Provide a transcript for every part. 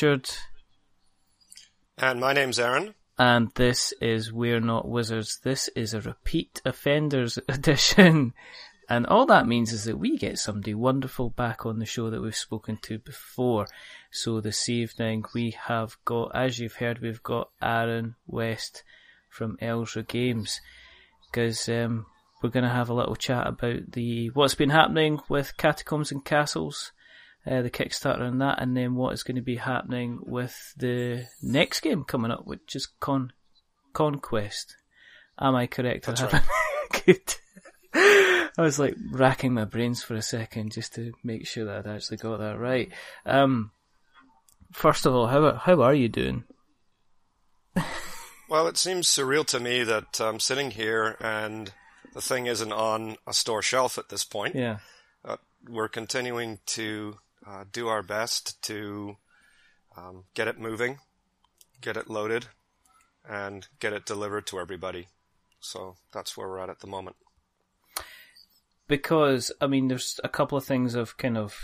Richard. And my name's Aaron. And this is We're Not Wizards. This is a repeat offenders edition. And all that means is that we get somebody wonderful back on the show that we've spoken to before. So this evening we have got, as you've heard, we've got Aaron West from Elzra Games. Because um, we're going to have a little chat about the what's been happening with Catacombs and Castles, uh, the Kickstarter and that, and then what is going to be happening with the next game coming up, which is Con Conquest. Am I correct? That's right. Good. I was like racking my brains for a second just to make sure that I'd actually got that right. Um, first of all, how how are you doing? well, it seems surreal to me that I'm sitting here and the thing isn't on a store shelf at this point. Yeah. Uh, we're continuing to uh, do our best to um, get it moving, get it loaded, and get it delivered to everybody. So that's where we're at at the moment. Because I mean, there's a couple of things have kind of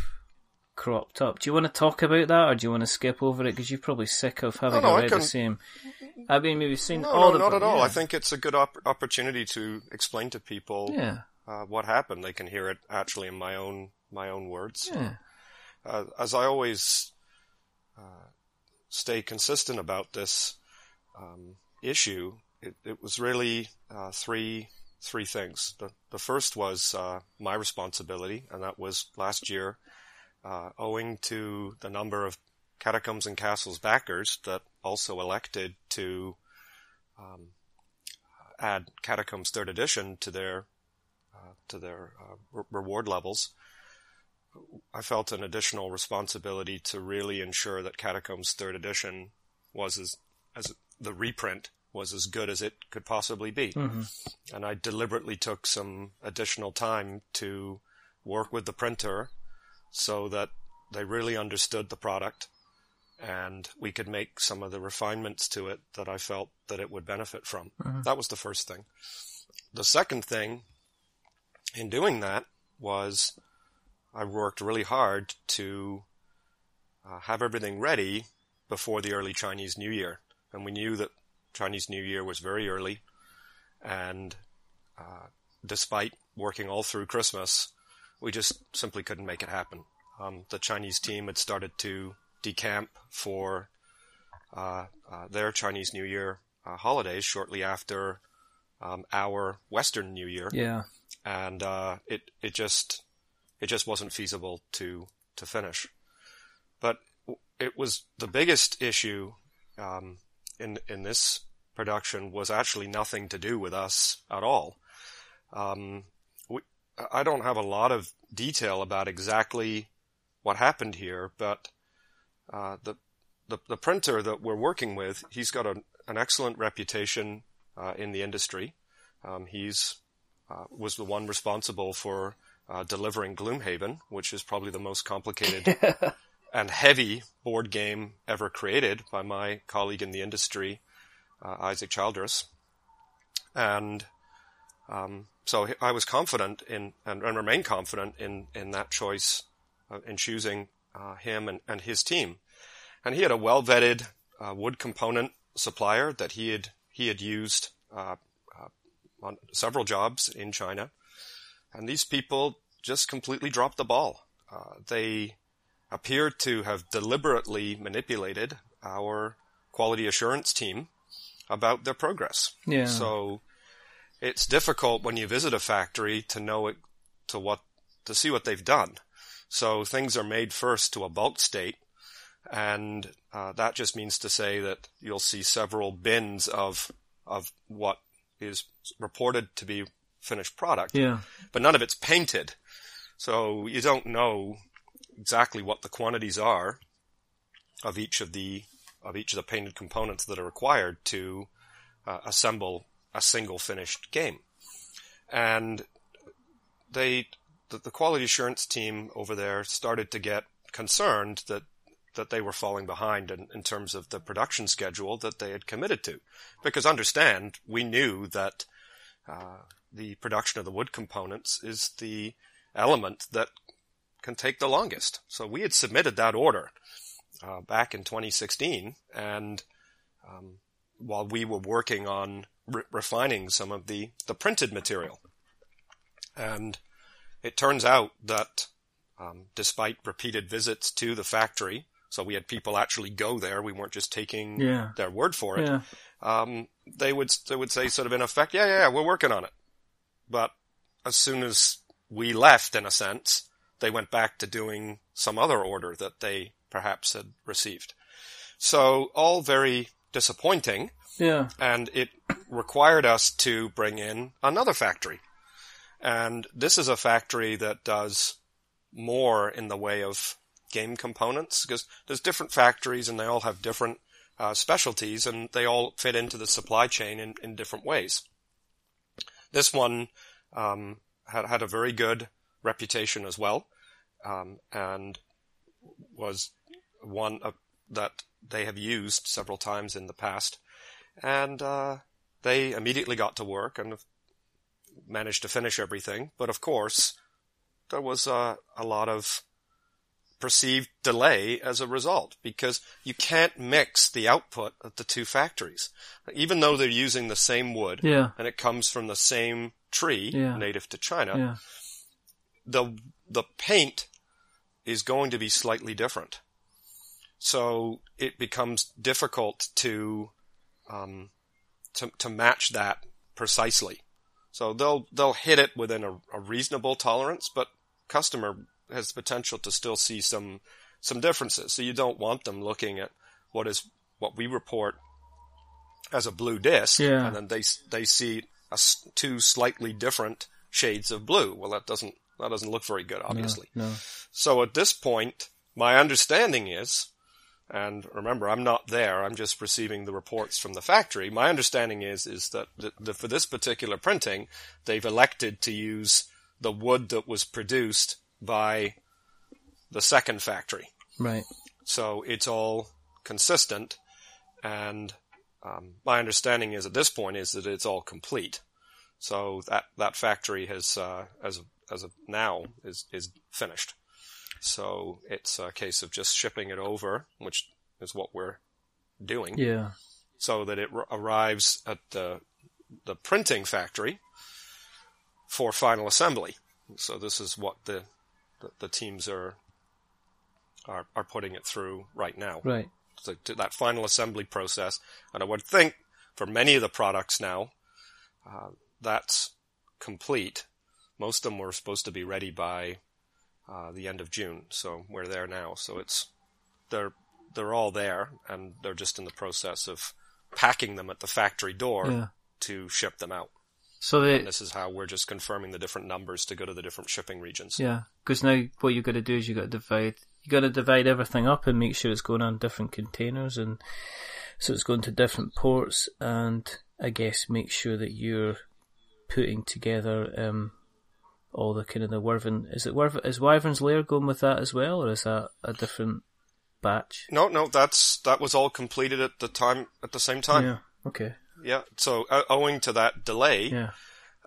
cropped up. Do you want to talk about that, or do you want to skip over it? Because you're probably sick of having no, no, read can... the same. I mean, maybe seen no, all no, the. not at all. yeah. I think it's a good op- opportunity to explain to people Yeah. uh, what happened. They can hear it actually in my own my own words. Yeah. Uh, as I always uh, stay consistent about this um, issue, it, it, was really uh, three three things. The, the first was uh, my responsibility, and that was last year, uh, owing to the number of Catacombs and Castles backers that also elected to um, add Catacombs Third Edition to their uh, to their re- reward levels. I felt an additional responsibility to really ensure that Catacombs Third Edition was as as the reprint was as good as it could possibly be. Mm-hmm. And I deliberately took some additional time to work with the printer so that they really understood the product and we could make some of the refinements to it that I felt that it would benefit from. Mm-hmm. That was the first thing. The second thing in doing that was I worked really hard to uh, have everything ready before the early Chinese New Year. And we knew that Chinese New Year was very early. And uh, despite working all through Christmas, we just simply couldn't make it happen. Um, the Chinese team had started to decamp for uh, uh, their Chinese New Year uh, holidays shortly after um, our Western New Year. Yeah. And uh, it it just it just wasn't feasible to to finish. But it was the biggest issue um, in in this production was actually nothing to do with us at all. Um, we, I don't have a lot of detail about exactly what happened here, but uh, the, the, the printer that we're working with, he's got an excellent reputation uh, in the industry. Um, he's uh, was the one responsible for uh, delivering Gloomhaven, which is probably the most complicated and heavy board game ever created by my colleague in the industry, uh, Isaac Childres. And um, so I was confident in, and, and, remain confident in, in that choice, uh, in choosing uh, him and, and his team. And he had a well vetted uh, wood component supplier that he had he had used uh, on several jobs in China. And these people just completely dropped the ball. Uh, they appear to have deliberately manipulated our quality assurance team about their progress. Yeah. So it's difficult when you visit a factory to know it, to what, to see what they've done. So things are made first to a bulk state. And uh, that just means to say that you'll see several bins of of what is reported to be finished product, Yeah. but none of it's painted. So you don't know exactly what the quantities are of each of the of each of the painted components that are required to uh, assemble a single finished game. And they the, the quality assurance team over there started to get concerned that that they were falling behind in, in terms of the production schedule that they had committed to. Because understand, we knew that uh, the production of the wood components is the element that can take the longest. So we had submitted that order. uh, back in 2016, and um, while we were working on re- refining some of the the printed material, and it turns out that um, despite repeated visits to the factory, so we had people actually go there. We weren't just taking Yeah. their word for it. Yeah. Um, they would they would say sort of in effect, yeah, yeah, yeah, we're working on it. But as soon as we left, in a sense, they went back to doing some other order that they perhaps had received. So all very disappointing, Yeah. and it required us to bring in another factory. And this is a factory that does more in the way of game components because there's different factories and they all have different uh, specialties and they all fit into the supply chain in, in different ways. This one um, had had a very good reputation as well, um, and was one of, that they have used several times in the past, and uh, they immediately got to work and managed to finish everything. But of course, there was uh, a lot of perceived delay as a result because you can't mix the output of the two factories. Even though they're using the same wood Yeah. and it comes from the same tree Yeah. native to China, Yeah. the the paint is going to be slightly different. So it becomes difficult to um, to to match that precisely. So they'll they'll hit it within a, a reasonable tolerance, but customer has the potential to still see some some differences. So you don't want them looking at what is what we report as a blue disc, Yeah. and then they they see a two slightly different shades of blue. Well, that doesn't that doesn't look very good, obviously. No. So at this point, my understanding is, and remember, I'm not there. I'm just receiving the reports from the factory. My understanding is is that the, the, for this particular printing, they've elected to use the wood that was produced by the second factory. Right. So it's all consistent, and um, my understanding is at this point is that it's all complete. So that that factory has uh, as of, as of now is is finished. So it's a case of just shipping it over, which is what we're doing, Yeah. so that it r- arrives at the the printing factory for final assembly. So this is what the the, the teams are are are putting it through right now Right. To, to that final assembly process. And I would think for many of the products now, uh, that's complete. Most of them were supposed to be ready by uh, the end of June, so we're there now. So it's they're they're all there, and they're just in the process of packing them at the factory door Yeah. to ship them out. So And this is how we're just confirming the different numbers to go to the different shipping regions. yeah, because now what you've got to do is you've got to divide. You got to divide everything up and make sure it's going on different containers, and so it's going to different ports, and I guess make sure that you're putting together um, all the kind of the Wyvern. Is it Wyvern? Is Wyvern's Lair going with that as well, or is that a different batch? No, no, that's that was all completed at the time at the same time. Yeah. Okay. Yeah. So uh, owing to that delay, Yeah.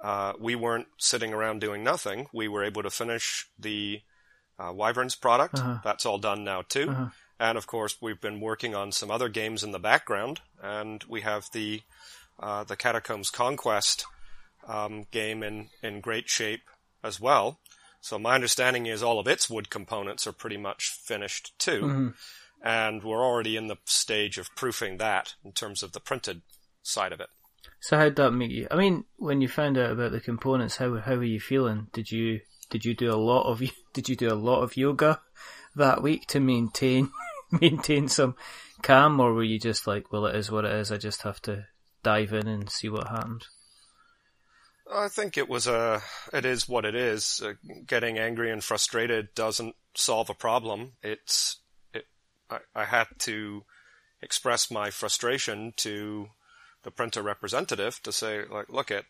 uh, we weren't sitting around doing nothing. We were able to finish the uh, Wyverns product. Uh-huh. That's all done now too. Uh-huh. And of course, we've been working on some other games in the background, and we have the uh, the Catacombs Conquest um, game in in great shape as well. So my understanding is all of its wood components are pretty much finished too, Mhm. and we're already in the stage of proofing that in terms of the printed side of it. So how'd that make you? I mean, when you found out about the components, how how were you feeling? Did you did you do a lot of did you do a lot of yoga that week to maintain maintain some calm, or were you just like, well, it is what it is. I just have to dive in and see what happens. I think it was a. It is what it is. Uh, getting angry and frustrated doesn't solve a problem. It's. It. I, I had to express my frustration to the printer representative to say, like, look it.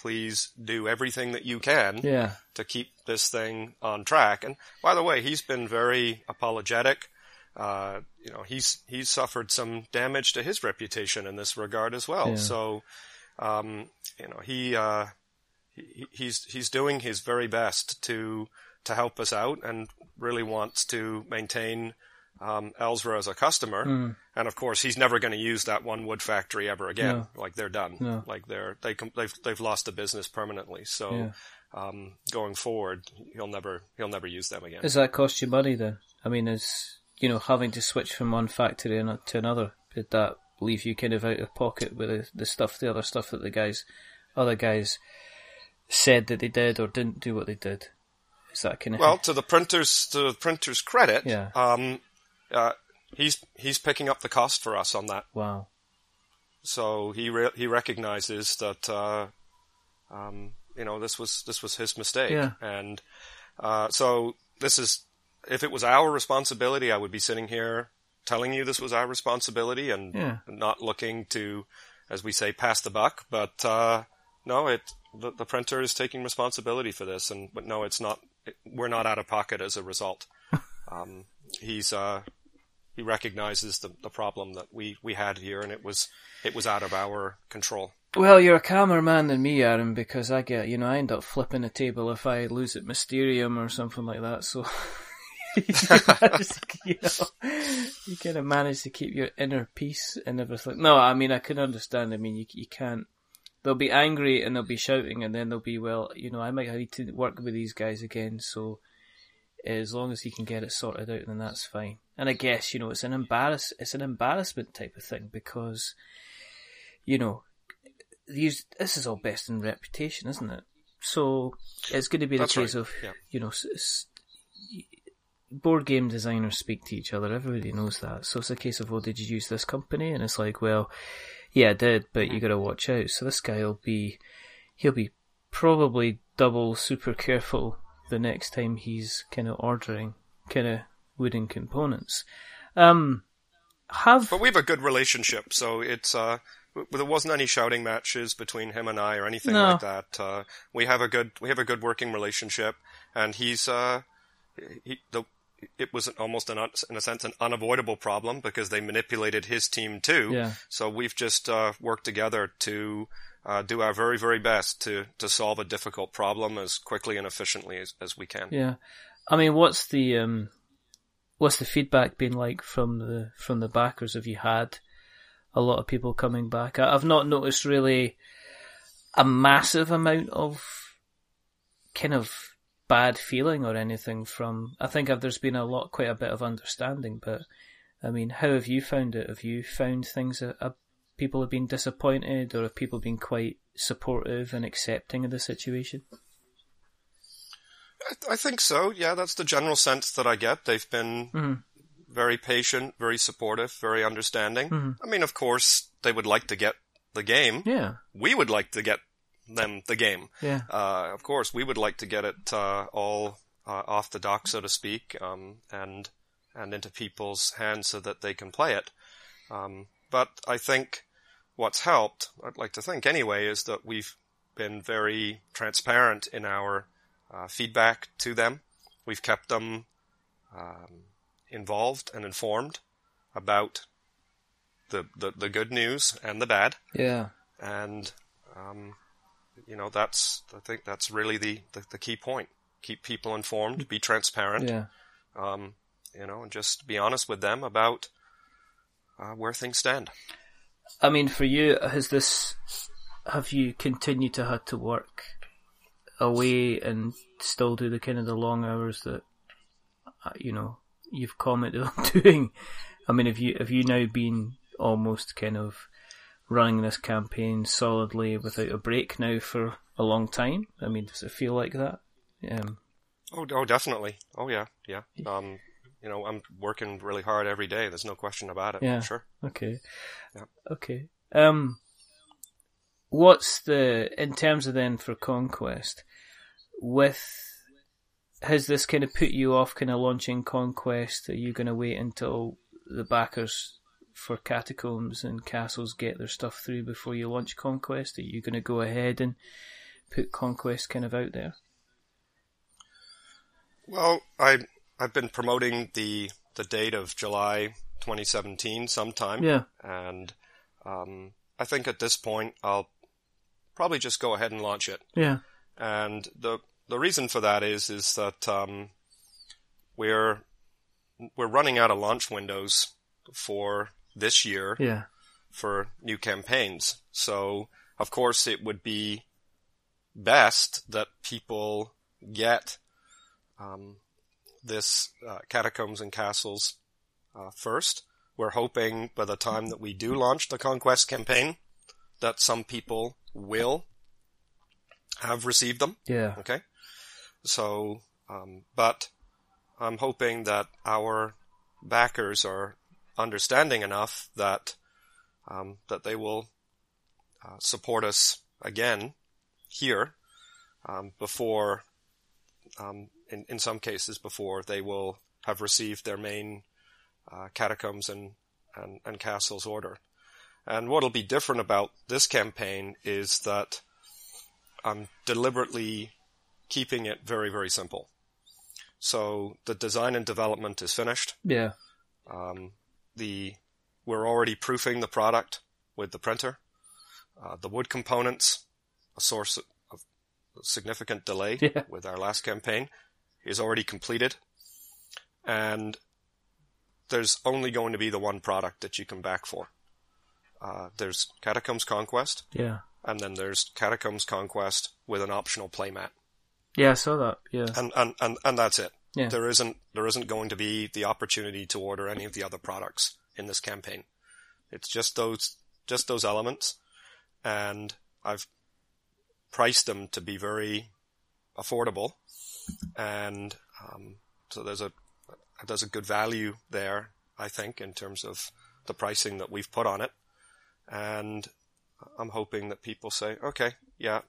Please do everything that you can Yeah, to keep this thing on track. And by the way, he's been very apologetic. Uh, you know, he's he's suffered some damage to his reputation in this regard as well. Yeah. So, um, you know, he, uh, he he's he's doing his very best to to help us out and really wants to maintain um, Elzra as a customer, Mm. and of course he's never going to use that one wood factory ever again. No. Like they're done. No. Like they're they com- they've they've lost the business permanently. So Yeah. um, going forward, he'll never he'll never use them again. Does that cost you money then? I mean, is you know having to switch from one factory to another? Did that leave you kind of out of pocket with the, the stuff, the other stuff that the guys, other guys, said that they did or didn't do what they did? Is that kind of Well, to the printers to the printer's credit, Yeah. um, uh, he's he's picking up the cost for us on that. wow? So he re- he recognizes that uh, um, you know this was this was his mistake, Yeah. and uh, so this is if it was our responsibility, I would be sitting here telling you this was our responsibility and Yeah. not looking to, as we say, pass the buck. But uh, no, it the, the printer is taking responsibility for this, and but no, it's not. It, we're not out of pocket as a result. um, he's uh, he recognizes the, the problem that we, we had here, and it was it was out of our control. Well, you're a calmer man than me, Aaron, because I get, you know, I end up flipping a table if I lose at Mysterium or something like that. So you, know, you kind of manage to keep your inner peace and everything. No, I mean, I can understand. I mean, you you can't. They'll be angry and they'll be shouting, and then they'll be, well, you know, I might need to work with these guys again. So as long as he can get it sorted out, then that's fine. And I guess you know, it's an embarrass, it's an embarrassment type of thing because, you know, these this is all based in reputation, isn't it? So it's going to be the That's case right, of yeah. you know, board game designers speak to each other. Everybody knows that. So it's a case of, well, did you use this company? And it's like, well, yeah, I did, but you mm-hmm. got to watch out. So this guy will be, he'll be probably double super careful the next time he's kind of ordering kind of wooden components. Um, have But we have a good relationship, so it's uh, there wasn't any shouting matches between him and I or anything No. like that. Uh, we have a good we have a good working relationship, and he's uh, he the. It was almost an, in a sense, an unavoidable problem because they manipulated his team too. Yeah. So we've just uh, worked together to uh, do our very, very best to, to solve a difficult problem as quickly and efficiently as, as we can. Yeah, I mean, what's the um, what's the feedback been like from the from the backers? Have you had a lot of people coming back? I've not noticed really a massive amount of kind of bad feeling or anything from. I think there's been a lot, quite a bit of understanding. But I mean, how have you found it? Have you found things that uh, people have been disappointed, or have people been quite supportive and accepting of the situation? I, I think so. Yeah, that's the general sense that I get. They've been Mhm. very patient, very supportive, very understanding. Mhm. I mean, of course, they would like to get the game. Yeah, We would like to get them the game. yeah, Uh, of course, we would like to get it uh, all uh, off the dock, so to speak, um, and and into people's hands so that they can play it. Um, but I think what's helped, I'd like to think anyway, is that we've been very transparent in our uh, feedback to them. We've kept them um, involved and informed about the, the the good news and the bad yeah. and um, you know that's I think that's really the, the, the key point. Keep people informed, be transparent, Yeah. um, you know, and just be honest with them about uh, where things stand. I mean, for you, has this, have you continued to have to work away and still do the kind of the long hours that, uh, you know, you've commented on doing? I mean, have you, have you now been almost kind of running this campaign solidly without a break now for a long time? I mean, does it feel like that? Um, Oh, oh, definitely. Oh, yeah, yeah. Um, you know, I'm working really hard every day. There's no question about it. Yeah. Sure. Okay. Yeah. Okay. Um, what's the in terms of then for conquest with has this kind of put you off kind of launching conquest? Are you going to wait until the backers for catacombs and castles get their stuff through before you launch conquest? Are you going to go ahead and put conquest kind of out there? Well, I I've been promoting the the date of July 2017 sometime. Yeah. and um, I think at this point I'll probably just go ahead and launch it. Yeah. And the the reason for that is is that um, we're we're running out of launch windows for this year Yeah. for new campaigns. So, of course, it would be best that people get um, this uh, Catacombs and Castles uh, first. We're hoping by the time that we do launch the Conquest campaign that some people will have received them. Yeah. Okay. So, um, but I'm hoping that our backers are understanding enough that um, that they will uh, support us again here um, before, um, in in some cases, before they will have received their main uh, catacombs and, and and castles order. And what'll be different about this campaign is that I'm deliberately keeping it very, very simple. So the design and development is finished. Yeah. Um, the we're already proofing the product with the printer. Uh, the wood components, a source significant delay Yeah. with our last campaign, is already completed, and there's only going to be the one product that you can back for. Uh, there's Catacombs Conquest, Yeah. and then there's Catacombs Conquest with an optional playmat, Yeah, I saw that. Yeah. and and and, and that's it. Yeah. There isn't there isn't going to be the opportunity to order any of the other products in this campaign. It's just those just those elements, and I've priced them to be very affordable, and um, so there's a there's a good value there, I think, in terms of the pricing that we've put on it, and I'm hoping that people say, okay, yeah,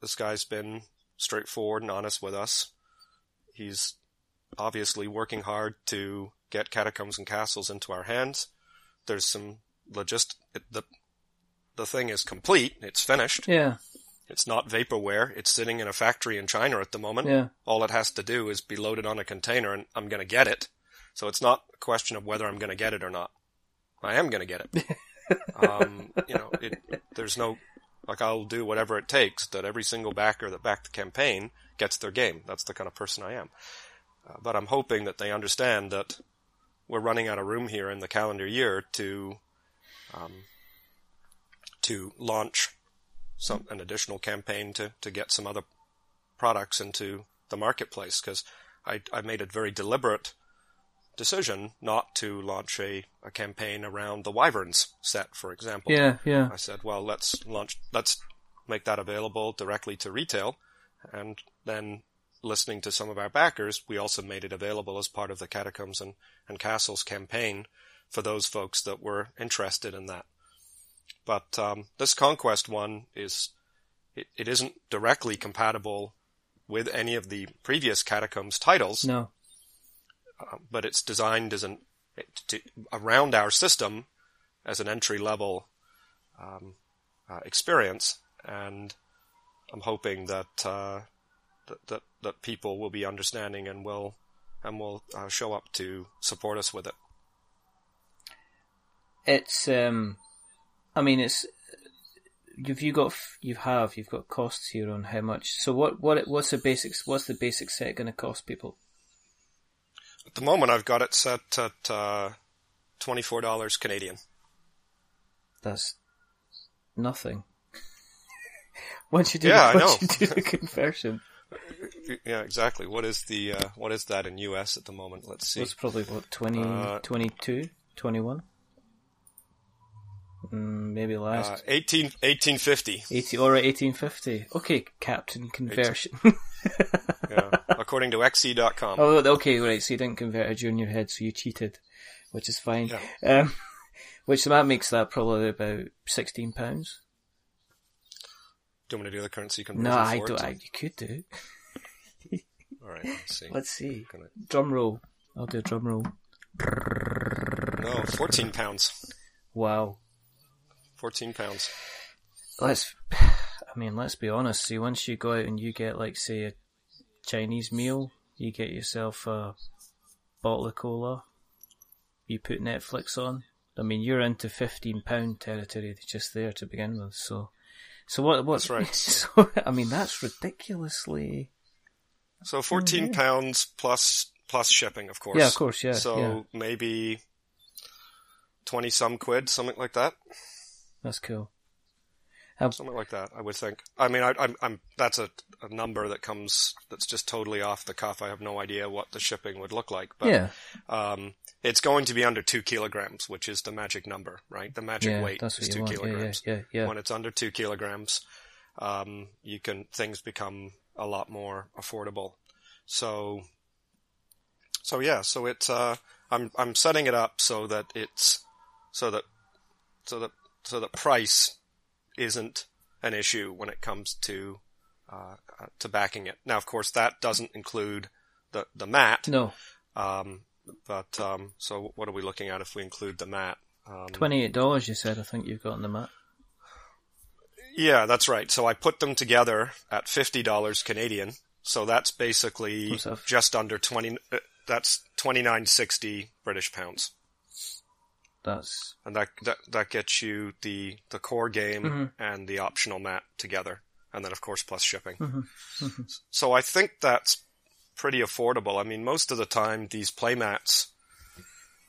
this guy's been straightforward and honest with us. He's obviously working hard to get catacombs and castles into our hands. There's some logist the the thing is complete. It's finished. Yeah. It's not vaporware. It's sitting in a factory in China at the moment. Yeah. All it has to do is be loaded on a container, and I'm going to get it. So it's not a question of whether I'm going to get it or not. I am going to get it. um, you know, it, there's no like I'll do whatever it takes that every single backer that backed the campaign gets their game. That's the kind of person I am. Uh, but I'm hoping that they understand that we're running out of room here in the calendar year to um, to launch some an additional campaign to to get some other products into the marketplace because I I made a very deliberate decision not to launch a, a campaign around the Wyverns set, for example. Yeah. Yeah. I said, well, let's launch, let's make that available directly to retail. And then listening to some of our backers, we also made it available as part of the Catacombs and, and Castles campaign for those folks that were interested in that. But um, this Conquest one is, it, it isn't directly compatible with any of the previous Catacombs titles No. uh, but it's designed as an to, around our system as an entry level um, uh, experience, and I'm hoping that, uh, that that that people will be understanding and will and will uh, show up to support us with it. It's um, I mean, it's you've you got you have you've got costs here on how much. So what what what's the basics? What's the basic set going to cost people? At the moment, I've got it set at uh, twenty four dollars Canadian. That's nothing. once you do, Yeah, once you do the conversion, Yeah, exactly. What is the uh, what is that in US at the moment? Let's see. it's probably what 20, Uh, 22, 21? Mm, maybe last Uh, 18, 1850. eighty or eighteen fifty. Okay, Captain conversion. yeah, according to xe.com. oh, okay, right. So you didn't convert it during your head, so you cheated, which is fine. Yeah. Um, which that makes that probably about sixteen pounds. Do you want me to do the currency conversion? No, I don't. I, you could do. All right, let's see. Let's see. Gonna- Drum roll. I'll do a drum roll. No, 14 pounds. Wow. 14 pounds. Let's. I mean, let's be honest. See, once you go out and you get like, say, a Chinese meal, you get yourself a bottle of cola. You put Netflix on. I mean, you're into fifteen pound territory just there to begin with. So, so what? What's That's right. So, I mean, that's ridiculously. So 14 yeah. pounds plus plus shipping, of course. Yeah, of course, yeah. So yeah. maybe twenty some quid, something like that. That's cool. Something like that, I would think. I mean, I, I'm, I'm, that's a, a number that comes, that's just totally off the cuff. I have no idea what the shipping would look like, but, yeah, um, it's going to be under two kilograms, which is the magic number, right? The magic yeah, weight is two want. Kilograms. yeah, yeah, yeah. When it's under two kilograms, um, you can, things become a lot more affordable. So, so yeah, so it's, uh, I'm, I'm setting it up so that it's, so that, so that, so that price isn't an issue when it comes to, uh, uh, to backing it. Now, of course, that doesn't include the, the mat. No, Um, but, um, so what are we looking at if we include the mat? Um, twenty-eight dollars. You said. I think you've got on the mat. Yeah, that's right. So I put them together at fifty dollars Canadian. So that's basically just under twenty. Uh, that's twenty nine sixty British pounds, That's and that that that gets you the the core game Mhm. and the optional mat together, and then of course plus shipping. Mhm. So I think that's pretty affordable. I mean, most of the time these play mats.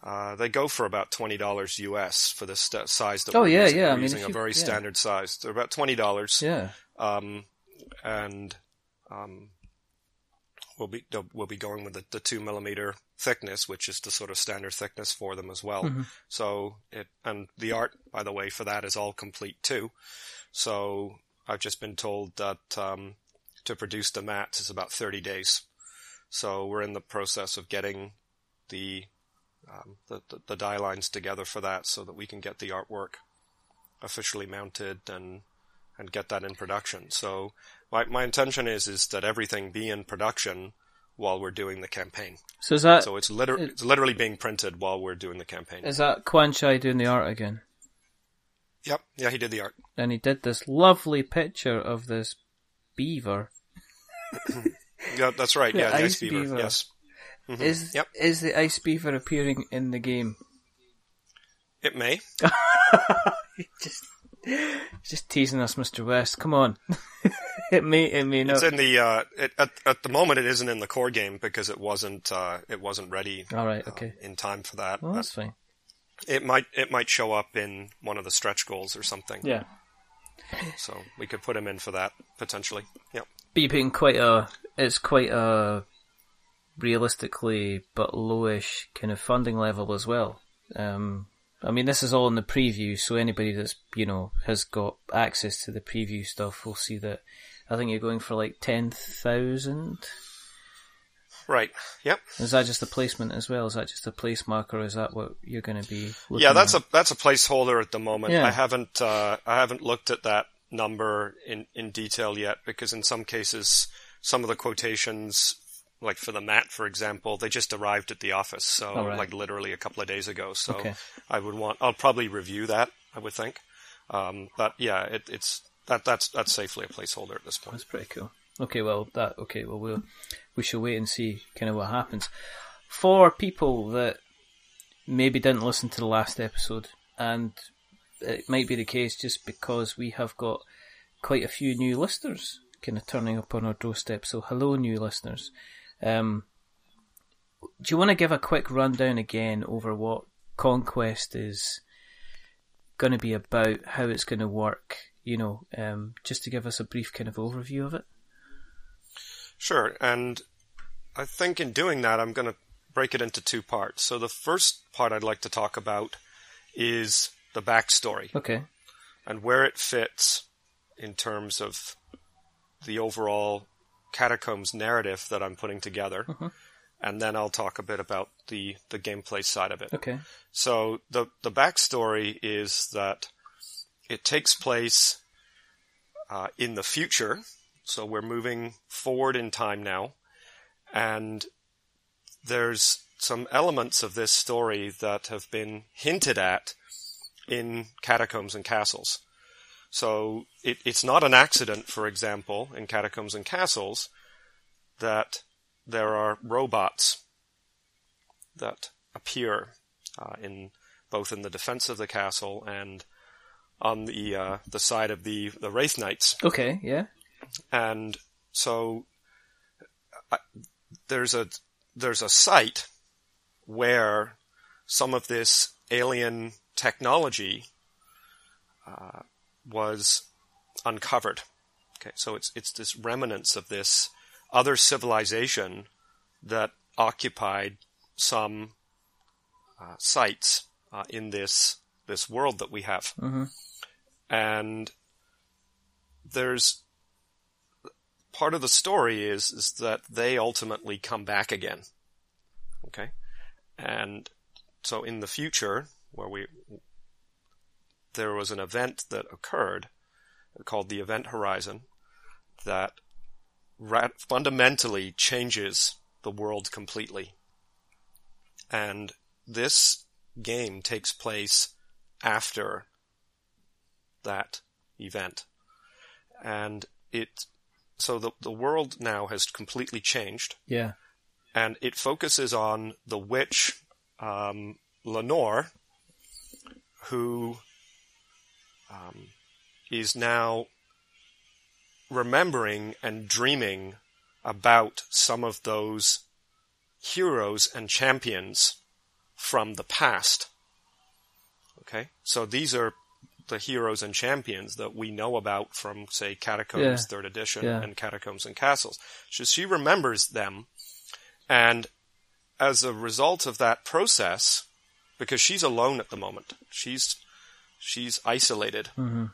Uh, they go for about twenty dollars US for the st- size that Oh, we're yeah, using. yeah. I mean, using if a very yeah. standard size. They're about twenty dollars. yeah. um, and um, we'll be we'll be going with the, the two millimeter thickness, which is the sort of standard thickness for them as well. Mhm. So it and the art, by the way, for that is all complete too. So I've just been told that um, to produce the mats is about thirty days. So we're in the process of getting the um, the, the, the die lines together for that, so that we can get the artwork officially mounted and and get that in production. So my my intention is is that everything be in production while we're doing the campaign. So is that So it's liter- it- it's literally being printed while we're doing the campaign. is that Kwanchai doing the art again? Yep, yeah, he did the art. And he did this lovely picture of this beaver. Yeah, that's right. The Yeah, the ice ice beaver. beaver. Yes, Mhm. Is Yep. is the ice beaver appearing in the game? it may. just just teasing us, Mister West. Come on. it may it may not. It's in the uh, it, at at the moment it isn't in the core game because it wasn't uh, it wasn't ready All right. uh, Okay. in time for that. Well, that's fine. it might it might show up in one of the stretch goals or something. Yeah. So we could put him in for that potentially. Yep. beeping quite a it's quite a realistically but lowish kind of funding level as well. Um, I mean, this is all in the preview, so anybody that's you know has got access to the preview stuff will see that. I think you're going for like ten thousand. Right. Yep. Is that just a placement as well? Is that just a place marker? Or is that what you're going to be? Looking Yeah, that's at? a that's a placeholder at the moment. Yeah. I haven't uh, I haven't looked at that number in in detail yet because in some cases some of the quotations like for the mat for example they just arrived at the office so Oh, right. like literally a couple of days ago so Okay. I would want I'll probably review that I would think um, but yeah it, it's that that's that's safely a placeholder at this point That's pretty cool. Okay, well that okay, well we'll we shall wait and see kind of what happens. For people that maybe didn't listen to the last episode, and it might be the case just because we have got quite a few new listeners kind of turning up on our doorstep. So hello, new listeners. Um, do you want to give a quick rundown again over what Conquest is going to be about, how it's going to work? You know, um, just to give us a brief kind of overview of it. Sure, and I think in doing that, I'm going to break it into two parts. So the first part I'd like to talk about is the backstory Okay. and where it fits in terms of the overall catacombs narrative that I'm putting together. And then I'll talk a bit about the, the gameplay side of it. Okay. So the the backstory is that it takes place uh, in the future. So we're moving forward in time now, and there's some elements of this story that have been hinted at in catacombs and castles. So it, it's not an accident, for example, in catacombs and castles, that there are robots that appear uh, in both in the defense of the castle and on the uh, the side of the the wraith knights. Okay. Yeah. And so I, there's a there's a site where some of this alien technology uh, was uncovered. Okay, so it's it's this remnants of this other civilization that occupied some uh, sites uh, in this this world that we have, Mm-hmm. and there's part of the story is is that they ultimately come back again. Okay, and so in the future, where we there was an event that occurred called the Event Horizon that ra- fundamentally changes the world completely. And this game takes place after that event. And it, so the, the world now has completely changed Yeah. and it focuses on the witch um, Lenore, who um, is now remembering and dreaming about some of those heroes and champions from the past. Okay, so these are the heroes and champions that we know about from, say, Catacombs Yeah. Third Edition Yeah. and Catacombs and Castles. So she remembers them, and as a result of that process, because she's alone at the moment, she's she's isolated Mm-hmm.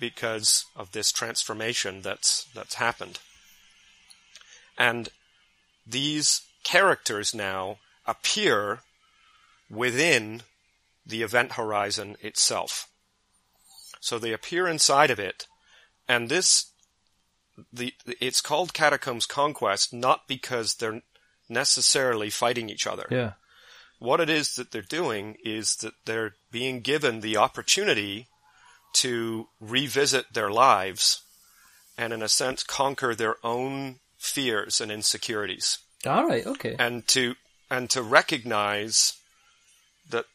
because of this transformation that's that's happened. And these characters now appear within the event horizon itself. So they appear inside of it, and this the it's called Catacombs Conquest not because they're necessarily fighting each other Yeah. What it is that they're doing is that they're being given the opportunity to revisit their lives and in a sense conquer their own fears and insecurities All right. Okay. and to and to recognize that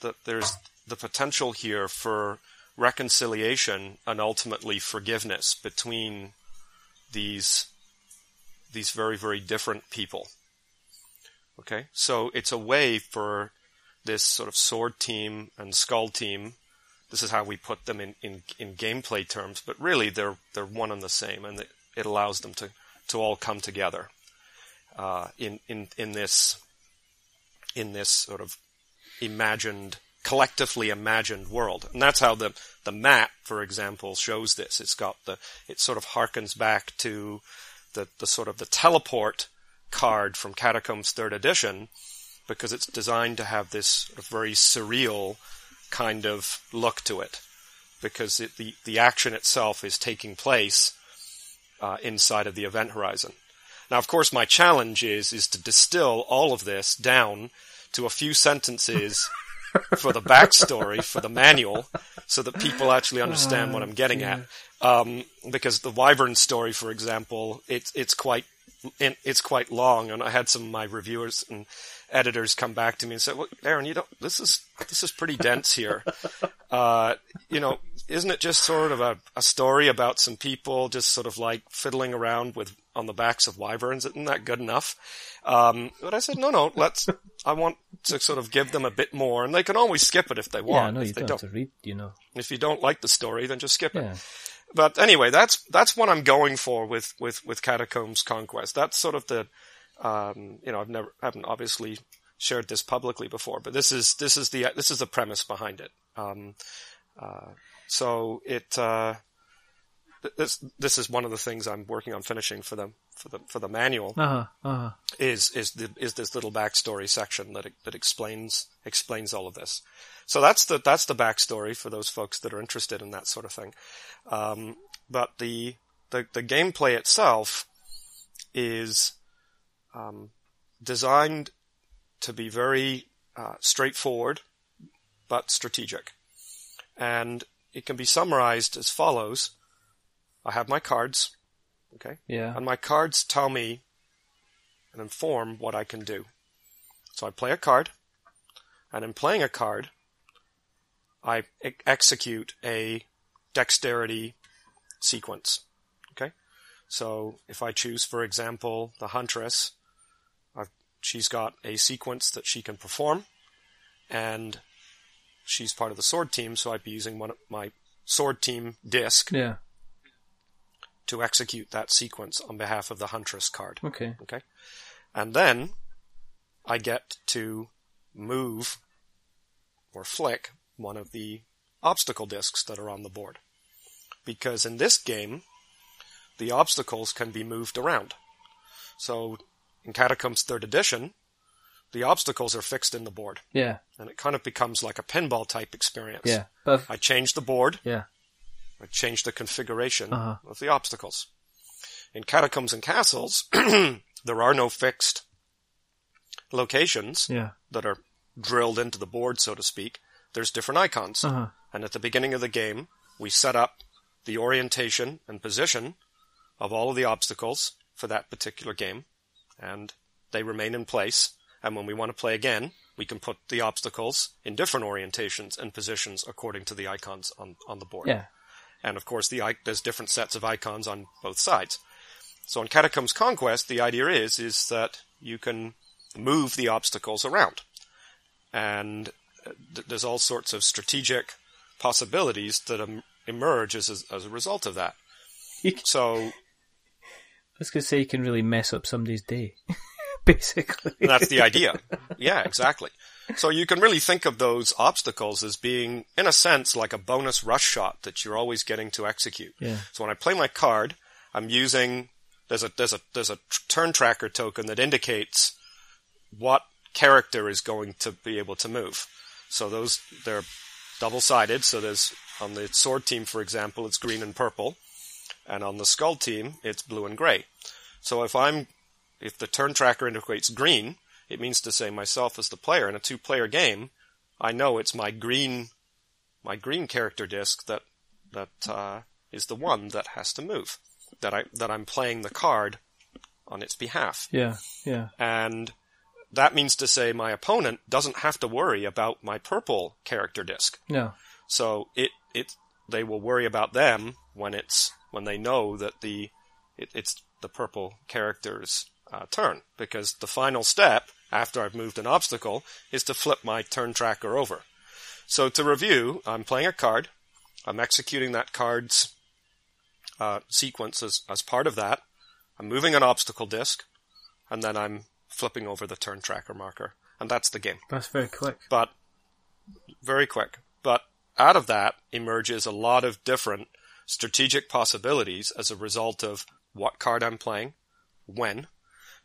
that there's the potential here for reconciliation and ultimately forgiveness between these these very very different people okay? So it's a way for this sort of sword team and skull team this is how we put them in, in, in gameplay terms but really they're they're one and the same and it, allows them to to all come together uh, in in in this in this sort of imagined collectively imagined world. And that's how the the map for example shows this. It's got the it sort of harkens back to the the sort of the teleport card from catacombs third edition because it's designed to have this very surreal kind of look to it because it, the the action itself is taking place uh, inside of the event horizon now, of course, my challenge is is to distill all of this down to a few sentences for the backstory for the manual, so that people actually understand what I'm getting at. Um, because the Wyvern story, for example, it's it's quite it's quite long, and I had some of my reviewers and editors come back to me and say, "Well, Aaron, you don't. This is this is pretty dense here. Uh, you know, isn't it just sort of a, a story about some people just sort of like fiddling around with on the backs of wyverns? Isn't that good enough?" Um, but I said, "No, no. Let's. I want to sort of give them a bit more, and they can always skip it if they Yeah. want. No, if you they don't don't, have to read. You know. if you don't like the story, then just skip it." But anyway, that's that's what I'm going for with with with Catacombs Conquest. That's sort of the, um, you know, I've never haven't obviously shared this publicly before, but this is this is the this is the premise behind it. Um, uh, so it uh, this this is one of the things I'm working on finishing for them for the for the manual Uh huh. Uh huh. is is the is this little backstory section that that explains explains all of this. So that's the that's the backstory for those folks that are interested in that sort of thing. Um, but the the the gameplay itself is um, designed to be very uh, straightforward but strategic, and it can be summarized as follows: I have my cards, okay, Yeah. and my cards tell me and inform what I can do. So I play a card, and in playing a card, I execute a dexterity sequence. Okay? So if I choose, for example, the Huntress, I've, she's got a sequence that she can perform, and she's part of the sword team, so I'd be using one of my sword team disc Yeah. to execute that sequence on behalf of the Huntress card. Okay. Okay. And then I get to move or flick one of the obstacle discs that are on the board. Because in this game, the obstacles can be moved around. So in Catacombs 3rd edition, the obstacles are fixed in the board. Yeah. And it kind of becomes like a pinball type experience. Yeah. I change the board, yeah. I change the configuration Uh-huh. of the obstacles. In Catacombs and Castles, there are no fixed locations Yeah. that are drilled into the board, so to speak. There's different icons. Uh-huh. And at the beginning of the game, we set up the orientation and position of all of the obstacles for that particular game, and they remain in place. And when we want to play again, we can put the obstacles in different orientations and positions according to the icons on, on the board. Yeah. And of course, the there's different sets of icons on both sides. So in Catacombs Conquest, the idea is is that you can move the obstacles around, and there's all sorts of strategic possibilities that em- emerge as a, as a result of that. Can, So I was going to say you can really mess up somebody's day. Basically. that's the idea. Yeah, exactly. So you can really think of those obstacles as being, in a sense, like a bonus rush shot that you're always getting to execute. Yeah. So when I play my card, I'm using there's a there's a there's a turn tracker token that indicates what character is going to be able to move. So those they're double sided. So there's on the sword team, for example, it's green and purple, and on the skull team, it's blue and gray. So if I'm if the turn tracker indicates green, it means to say myself as the player in a two player game, I know it's my green my green character disc that that uh, is the one that has to move. That I that I'm playing the card on its behalf. Yeah. Yeah. And that means to say my opponent doesn't have to worry about my purple character disc. No. So it it they will worry about them when it's when they know that the it, it's the purple character's uh, turn because the final step after I've moved an obstacle is to flip my turn tracker over. So to review, I'm playing a card. I'm executing that card's uh, sequence as, as part of that. I'm moving an obstacle disc, and then I'm flipping over the turn tracker marker, and that's the game That's very quick. but very quick. But out of that emerges a lot of different strategic possibilities as a result of what card I'm playing, when,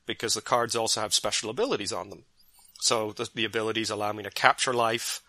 because the cards also have special abilities on them. So the, the abilities allow me to capture life,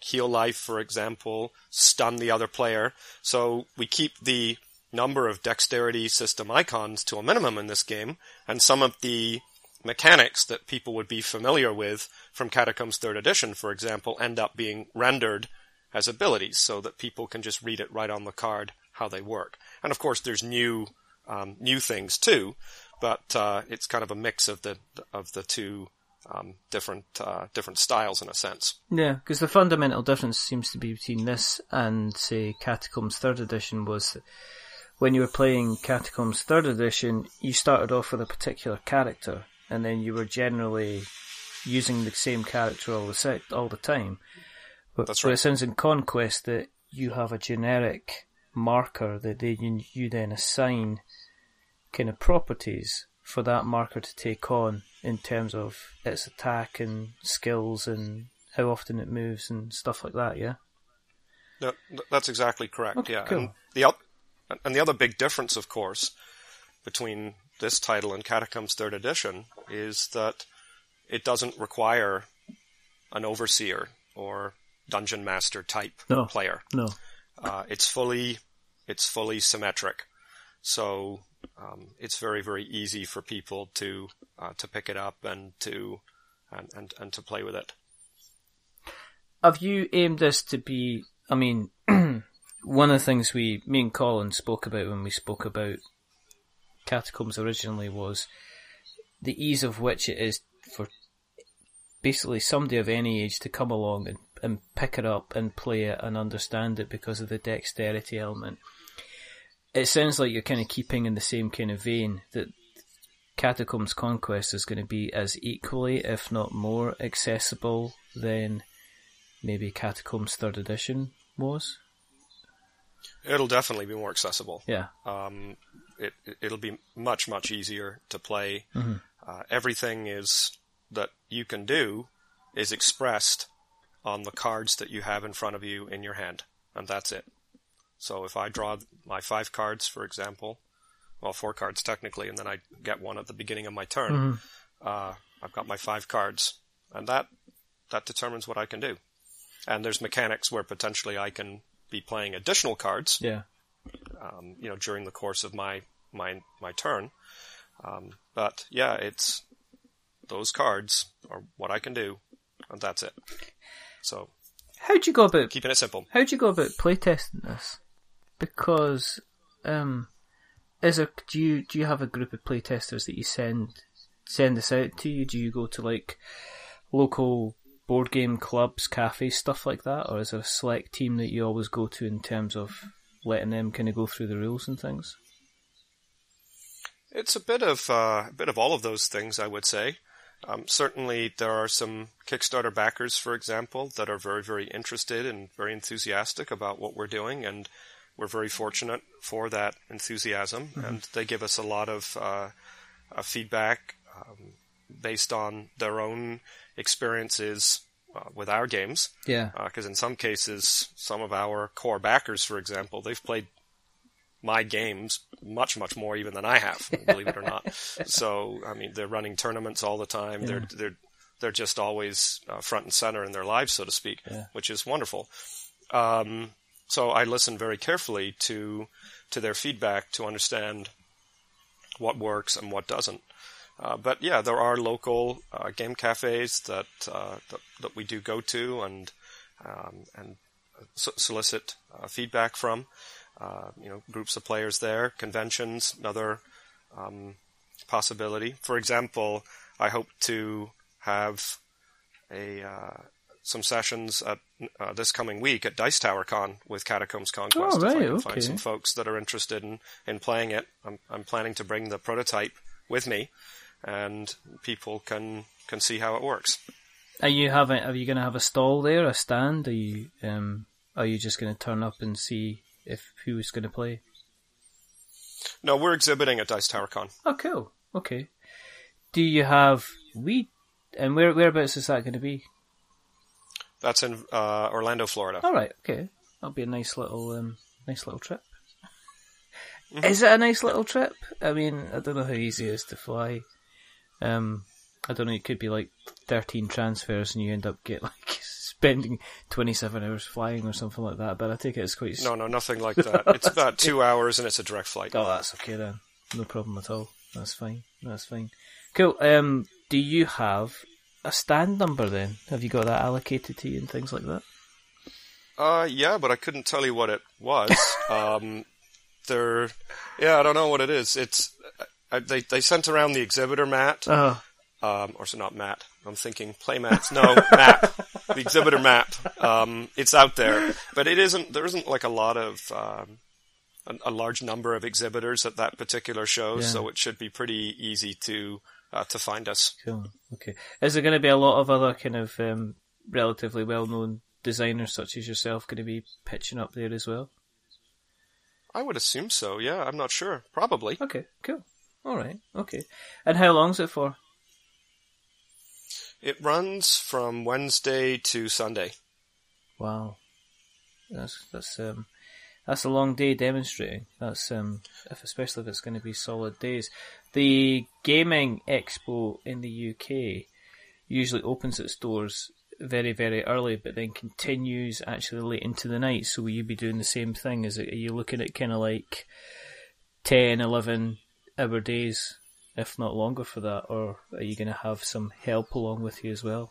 heal life, for example, stun the other player. So we keep the number of dexterity system icons to a minimum in this game, and some of the mechanics that people would be familiar with from Catacombs 3rd Edition, for example, end up being rendered as abilities so that people can just read it right on the card how they work. And of course, there's new um, new things too, but uh, it's kind of a mix of the of the two um, different uh, different styles in a sense. Yeah, because the fundamental difference seems to be between this and, say, Catacombs 3rd Edition was that when you were playing Catacombs 3rd Edition, you started off with a particular character, and then you were generally using the same character all the se- all the time. But, That's but it sounds in Conquest that you have a generic marker that they, you, you then assign kind of properties for that marker to take on in terms of its attack and skills and how often it moves and stuff like that. Yeah. No, that's exactly correct. Okay, yeah, cool. and the and the other big difference, of course, between this title in Catacombs Third Edition is that it doesn't require an overseer or dungeon master type No. player. No. Uh, it's fully it's fully symmetric, so um, it's very very easy for people to uh, to pick it up and to and, and and to play with it. Have you aimed this to be? I mean, one of the things we, me and Colin spoke about when we spoke about Catacombs originally was the ease of which it is for basically somebody of any age to come along and, and pick it up and play it and understand it because of the dexterity element. It sounds like you're kind of keeping in the same kind of vein that Catacombs Conquest is going to be as equally, if not more, accessible than maybe Catacombs Third Edition was. It'll definitely be more accessible. Yeah. Um, it, it'll be much, much easier to play. Mm-hmm. Uh, everything is that you can do is expressed on the cards that you have in front of you in your hand, and that's it. So if I draw my five cards, for example, well, four cards technically, and then I get one at the beginning of my turn, Mm-hmm. uh, I've got my five cards, and that that determines what I can do. And there's mechanics where potentially I can be playing additional cards Yeah. Um, you know, during the course of my my my turn. Um, but yeah, it's those cards are what I can do, and that's it. So How'd you go about keeping it simple. How'd you go about playtesting this? Because, um, is there, do you do you have a group of playtesters that you send send this out to you? Do you go to like local board game clubs, cafes, stuff like that, or is there a select team that you always go to in terms of letting them kind of go through the rules and things? It's a bit of uh, a bit of all of those things, I would say. Um, certainly, there are some Kickstarter backers, for example, that are very, very interested and very enthusiastic about what we're doing, and we're very fortunate for that enthusiasm. And they give us a lot of uh, uh, feedback um, based on their own experiences uh, with our games. Yeah. Because in some cases, some of our core backers, for example, they've played my games much, much more even than I have, believe it or not. So, I mean, they're running tournaments all the time. They're they're they're just always uh, front and center in their lives, so to speak, Yeah. which is wonderful. Um, so I listen very carefully to to their feedback to understand what works and what doesn't. Uh, but yeah, there are local uh, game cafes that, uh, that that we do go to and um, and so- solicit uh, feedback from. Uh, you know, groups of players there, conventions, another um, possibility. For example, I hope to have a uh, some sessions at uh, this coming week at Dice Tower Con with Catacombs Conquest. Oh, if I right, can find some folks that are interested in, in playing it. I'm, I'm planning to bring the prototype with me, and people can can see how it works. Are you having? Are you going to have a stall there, a stand? Are you? Um, are you just going to turn up and see if who's going to play? No, we're exhibiting at Dice Tower Con. Oh, cool. Okay. Do you have we? And where whereabouts is that going to be? That's in uh, Orlando, Florida. All right. Okay. That'll be a nice little um, nice little trip. Is it a nice little trip? I mean, I don't know how easy it is to fly. Um, I don't know. It could be like thirteen transfers, and you end up get like spending twenty seven hours flying or something like that. But I take it it's quite. No, no, nothing like that. It's about two hours and it's a direct flight. Oh, that's okay then. No problem at all. That's fine. That's fine. Cool. Um, do you have a stand number then? Have you got that allocated to you and things like that? Uh, yeah, but I couldn't tell you what it was. um, they're, yeah, I don't know what it is. It's, uh, they, they sent around the exhibitor mat, Oh, um, or so not mat. I'm thinking play mats. No, map. The exhibitor map. Um, it's out there, but it isn't, there isn't like a lot of, um, a, a large number of exhibitors at that particular show, Yeah. so it should be pretty easy to, uh, to find us. cool. Okay. Is there going to be a lot of other kind of um, relatively well-known designers such as yourself going to be pitching up there as well? I would assume so, yeah, I'm not sure. Probably. Okay. Cool. All right. Okay. And how long's it for? It runs from Wednesday to Sunday. Wow. That's that's um that's a long day demonstrating. That's um if especially if it's going to be solid days. The gaming expo in the UK usually opens its doors very very early, but then continues actually late into the night. So will you be doing the same thing? Is it are you looking at kind of like 10, 11 hour days, if not longer for that, or are you going to have some help along with you as well?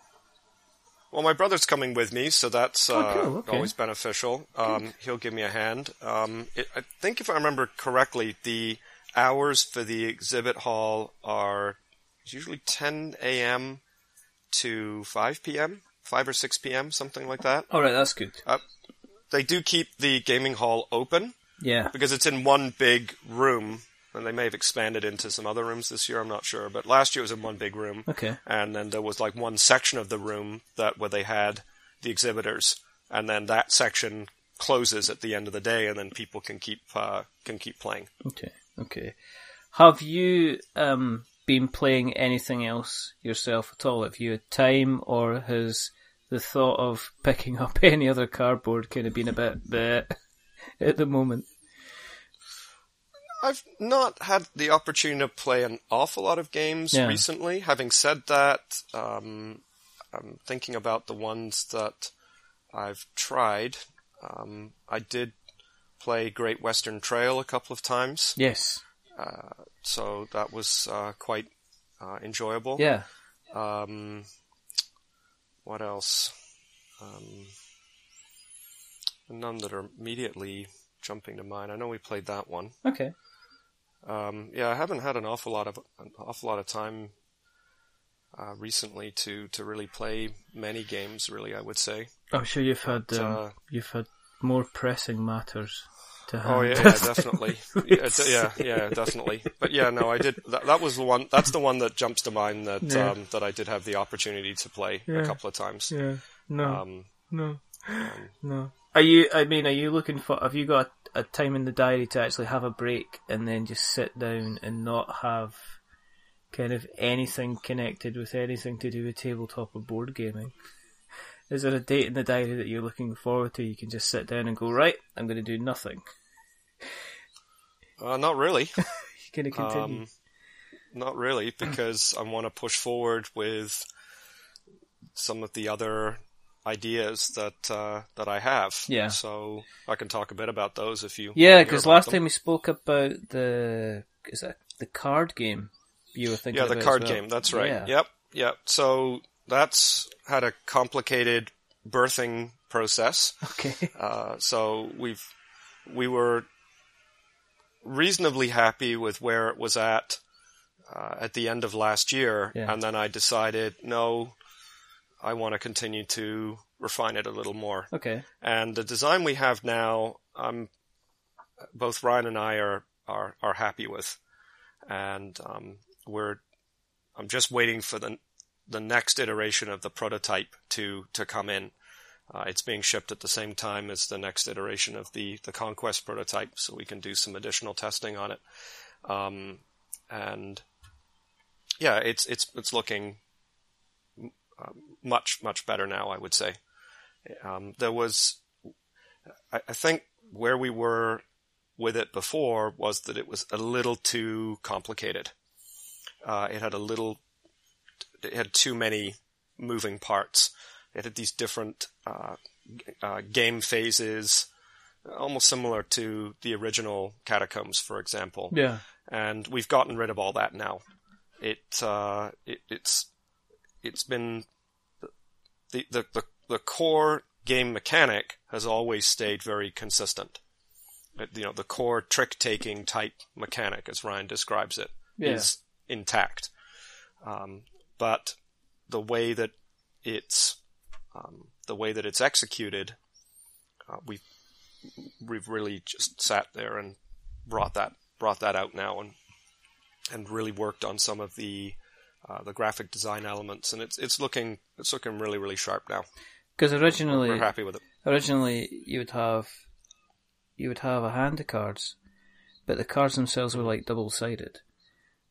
Well, my brother's coming with me, so that's uh, Oh, cool, okay. always beneficial. Um, he'll give me a hand. Um, it, I think if I remember correctly, the hours for the exhibit hall are usually 10 a.m. to 5 p.m., 5 or 6 p.m., something like that. All right, that's good. They do keep the gaming hall open Yeah. because it's in one big room and they may have expanded into some other rooms this year. I'm not sure, but last year it was in one big room, Okay. and then there was like one section of the room that where they had the exhibitors, and then that section closes at the end of the day, and then people can keep uh, can keep playing. Okay. Okay. Have you um, been playing anything else yourself at all? Have you had time, or has the thought of picking up any other cardboard kind of been a bit bleh at the moment? I've not had the opportunity to play an awful lot of games Yeah. recently. Having said that, um, I'm thinking about the ones that I've tried. Um, I did play Great Western Trail a couple of times, Yes. so that was uh, quite uh, enjoyable. Yeah. Um, what else? Um, none that are immediately jumping to mind. I know we played that one. Okay. Um, yeah, I haven't had an awful lot of an awful lot of time uh, recently to to really play many games. Really, I would say. I'm sure you've had But, um, uh, you've had more pressing matters to Oh handle. yeah, yeah definitely. yeah, d- yeah, yeah, definitely. But yeah, no, I did. That, that was the one. That's the one that jumps to mind that Yeah. um, that I did have the opportunity to play a couple of times. yeah. No. Um, no. um, No. Are you? I mean, are you looking for? Have you got a time in the diary to actually have a break and then just sit down and not have kind of anything connected with anything to do with tabletop or board gaming? Is there a date in the diary that you're looking forward to? You can just sit down and go, right, I'm going to do nothing. uh, not really. You're going to continue. Um, not really, because I want to push forward with some of the other ideas that uh, that I have. Yeah. So I can talk a bit about those if you. yeah, because last them. time we spoke about the is that the card game you were thinking Yeah, the card well. game. That's right. Yeah. Yep. Yep. So that's had a complicated birthing process. Okay. Uh, so we've we were reasonably happy with where it was at uh, at the end of last year, Yeah. and then I decided no, I want to continue to refine it a little more. Okay. And the design we have now, um, both Ryan and I are are are happy with, and um, we're I'm just waiting for the the next iteration of the prototype to to come in. Uh, it's being shipped at the same time as the next iteration of the the Conquest prototype, so we can do some additional testing on it. Um, and yeah, it's it's it's looking much much better now. I would say. Um, there was, I, I think, where we were with it before was that it was a little too complicated. Uh, it had a little, it had too many moving parts. It had these different uh, uh, game phases, almost similar to the original Catacombs, for example Yeah. and we've gotten rid of all that now. It, uh, it it's it's been the, the the the core game mechanic has always stayed very consistent. It- you know, the core trick taking type mechanic, as Ryan describes it, is Yeah. intact. Um, but the way that it's um, the way that it's executed, uh, we we've really just sat there and brought that brought that out now and and really worked on some of the uh, the graphic design elements and it's it's looking it's looking really really sharp now. Because originally, We're happy with it. originally you would have you would have a hand of cards, but the cards themselves were like double sided.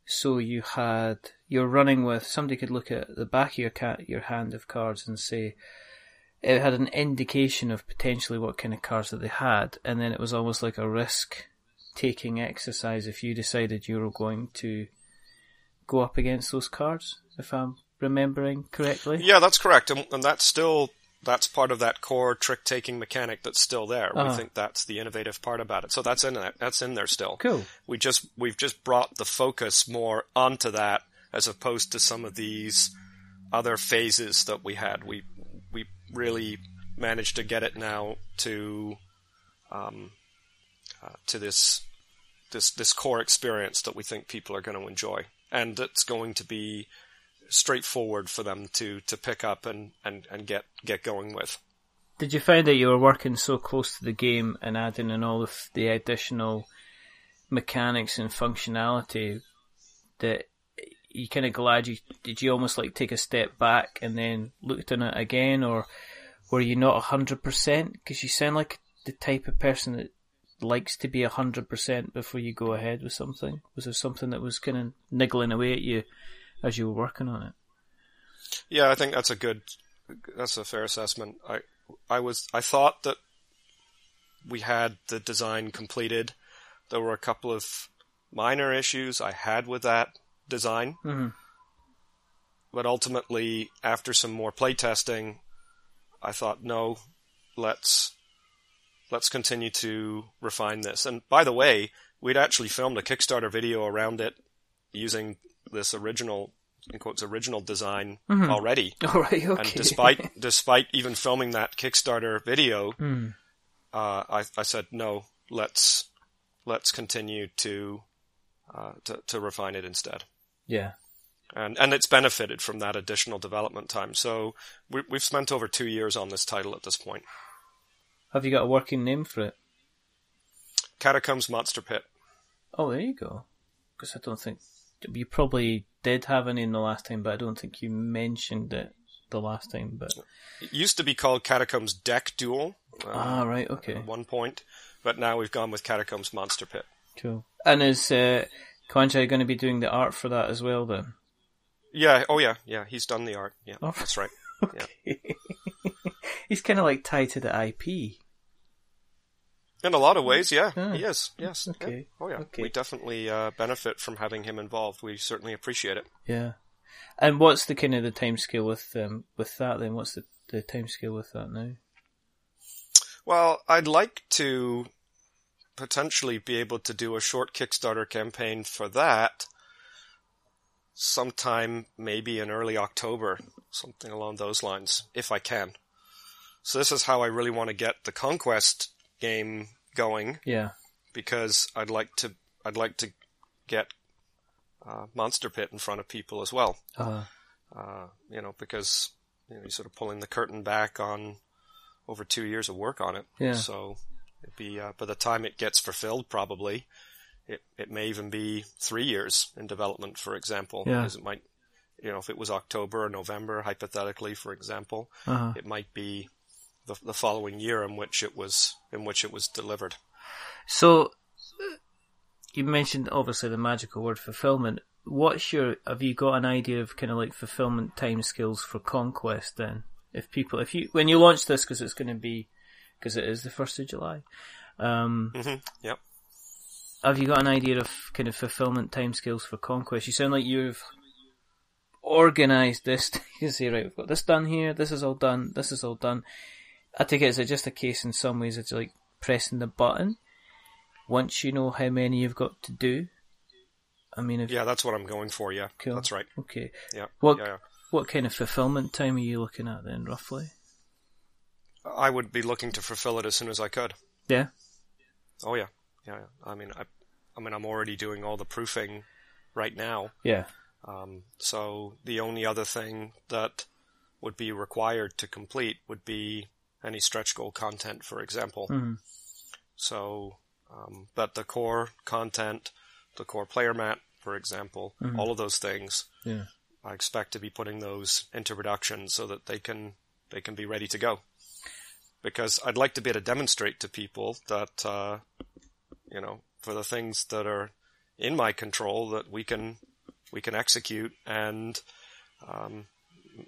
So you had you're running with somebody could look at the back of your cat your hand of cards and say it had an indication of potentially what kind of cards that they had, and then it was almost like a risk taking exercise if you decided you were going to go up against those cards, if I'm remembering correctly. Yeah, that's correct, and, and that's still that's part of that core trick taking mechanic that's still there. Uh-huh. We think that's the innovative part about it. So that's in there. That's in there still. Cool. We just we've just brought the focus more onto that as opposed to some of these other phases that we had. We we really managed to get it now to um, uh, to this this this core experience that we think people are going to enjoy, and it's going to be straightforward for them to to pick up and and and get get going with. Did you find that you were working so close to the game and adding in all of the additional mechanics and functionality that you kind of glad you did you almost like take a step back and then looked on it again, or were you not hundred percent? Because you sound like the type of person that likes to be hundred percent before you go ahead with something. Was there something that was kind of niggling away at you as you were working on it? Yeah, I think that's a good, that's a fair assessment. I, I was, I thought that we had the design completed. There were a couple of minor issues I had with that design. Mm-hmm. But ultimately, after some more playtesting, I thought, no, let's let's continue to refine this. And by the way, we'd actually filmed a Kickstarter video around it using this original in quotes original design Mhm. already. All right, okay. And despite despite even filming that Kickstarter video, Mm. uh, I, I said no. Let's let's continue to uh, to, to refine it instead. yeah, And and it's benefited from that additional development time. So we, we've spent over two years on this title at this point. Have you got a working name for it? Catacombs Monster Pit. Oh, there you go. Because I don't think you probably did have any in the last time, but I don't think you mentioned it the last time. But It used to be called Catacombs Deck Duel. uh, ah, right, okay, At one point, but now we've gone with Catacombs Monster Pit. cool. And is uh, going to be doing the art for that as well? Then Yeah. Oh yeah. Yeah. He's done the art. Yeah. Oh. That's right. okay. He's kind of like tied to the IP. In a lot of ways, yeah, Yeah. he is. Yes. Okay. Yeah. Oh yeah. Okay. We definitely uh, benefit from having him involved. We certainly appreciate it. Yeah. And what's the kind of the time scale with um with that then? What's the the time scale with that now? Well, I'd like to potentially be able to do a short Kickstarter campaign for that sometime maybe in early October, something along those lines, if I can. So this is how I really want to get the Conquest game going Yeah. because I'd like to I'd like to get uh, Monster Pit in front of people as well. Uh, Uh, you know, because you know, you're sort of pulling the curtain back on over two years of work on it. Yeah. So it'd be uh, by the time it gets fulfilled, probably it it may even be three years in development, for example. Yeah. Because it might, you know, if it was October or November, hypothetically, for example, uh it might be the the following year in which it was in which it was delivered. So you mentioned obviously the magical word fulfillment. What's your have you got an idea of kind of like fulfillment timescales for conquest then? If people if you when you launch this because it's going to be because it is the first of July. Um, hmm Yep. have you got an idea of kind of fulfillment timescales for conquest? You sound like you've organized this. you say, right, we've got this done here. This is all done. This is all done. I take it as just a case in some ways it's like pressing the button. Once you know how many you've got to do, I mean, if Yeah, that's what I'm going for. Yeah, Cool. that's right. okay, Yeah. What- yeah, yeah. what kind of fulfillment time are you looking at then, roughly? I would be looking to fulfill it as soon as I could. Yeah, Oh yeah, yeah. yeah. I mean, I, I mean, I'm already doing all the proofing right now. yeah, Um, so the only other thing that would be required to complete would be any stretch goal content, for example. Mhm. So, um, but the core content, the core player mat, for example, all of those things, yeah, I expect to be putting those into production so that they can they can be ready to go. Because I'd like to be able to demonstrate to people that uh, you know for the things that are in my control that we can we can execute and um,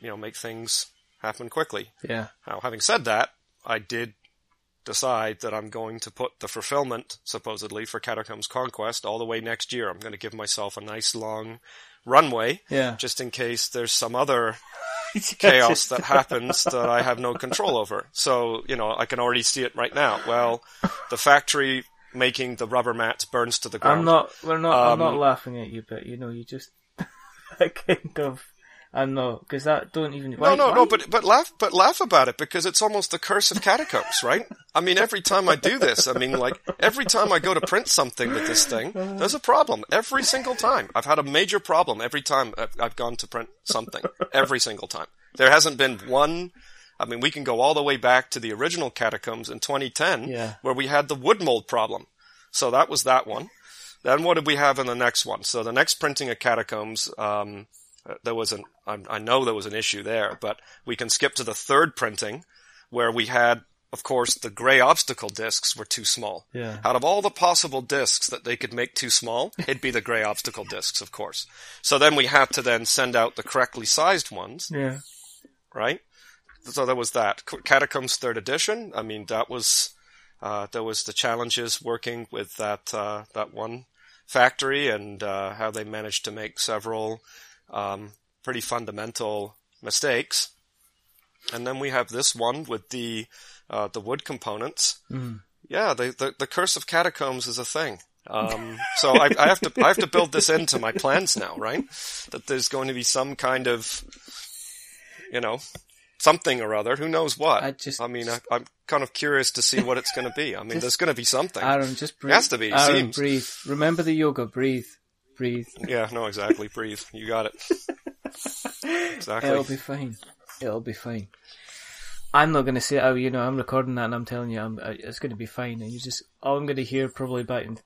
you know make things happen quickly. yeah, Now, having said that, I did decide that I'm going to put the fulfillment, supposedly, for Catacombs Conquest all the way next year. I'm going to give myself a nice long runway, yeah. just in case there's some other chaos that happens that I have no control over. So, you know, I can already see it right now. Well, the factory making the rubber mats burns to the ground. I'm not. We're not. I'm Um, not laughing at you, but you know, you just that kind of. I'm not because that don't even. No, no, no, but but laugh, but laugh about it because it's almost the curse of catacombs, right? I mean, every time I do this, I mean, like every time I go to print something with this thing, there's a problem every single time. I've had a major problem every time I've, I've gone to print something. Every single time, there hasn't been one. I mean, we can go all the way back to the original catacombs in 2010, Yeah. where we had the wood mold problem. So that was that one. then what did we have in the next one? So the next printing of catacombs, um, there was an, I, I know there was an issue there, but we can skip to the third printing where we had, of course, the gray obstacle discs were too small. Yeah. Out of all the possible discs that they could make too small, it'd be the gray obstacle discs, of course. So then we had to then send out the correctly sized ones, Yeah. right? So there was that. Catacombs third edition. I mean, that was, uh, there was the challenges working with that, uh, that one factory and, uh, how they managed to make several, um, pretty fundamental mistakes. And then we have this one with the, uh, the wood components. Mm. Yeah, the, the, the curse of catacombs is a thing. Um, so I, I have to, I have to build this into my plans now, right? That there's going to be some kind of, you know, something or other. Who knows what? I just- I mean, I, I'm kind of curious to see what it's going to be. I mean, there's going to be something. Aaron, just breathe. Has to be, Aaron, seems. breathe. Remember the yoga. Breathe. Breathe. Yeah, no, exactly. Breathe. You got it. Exactly. It'll be fine. It'll be fine. I'm not going to say, oh, you know, I'm recording that and I'm telling you, I'm, uh, it's going to be fine. And you just, all I'm going to hear probably about in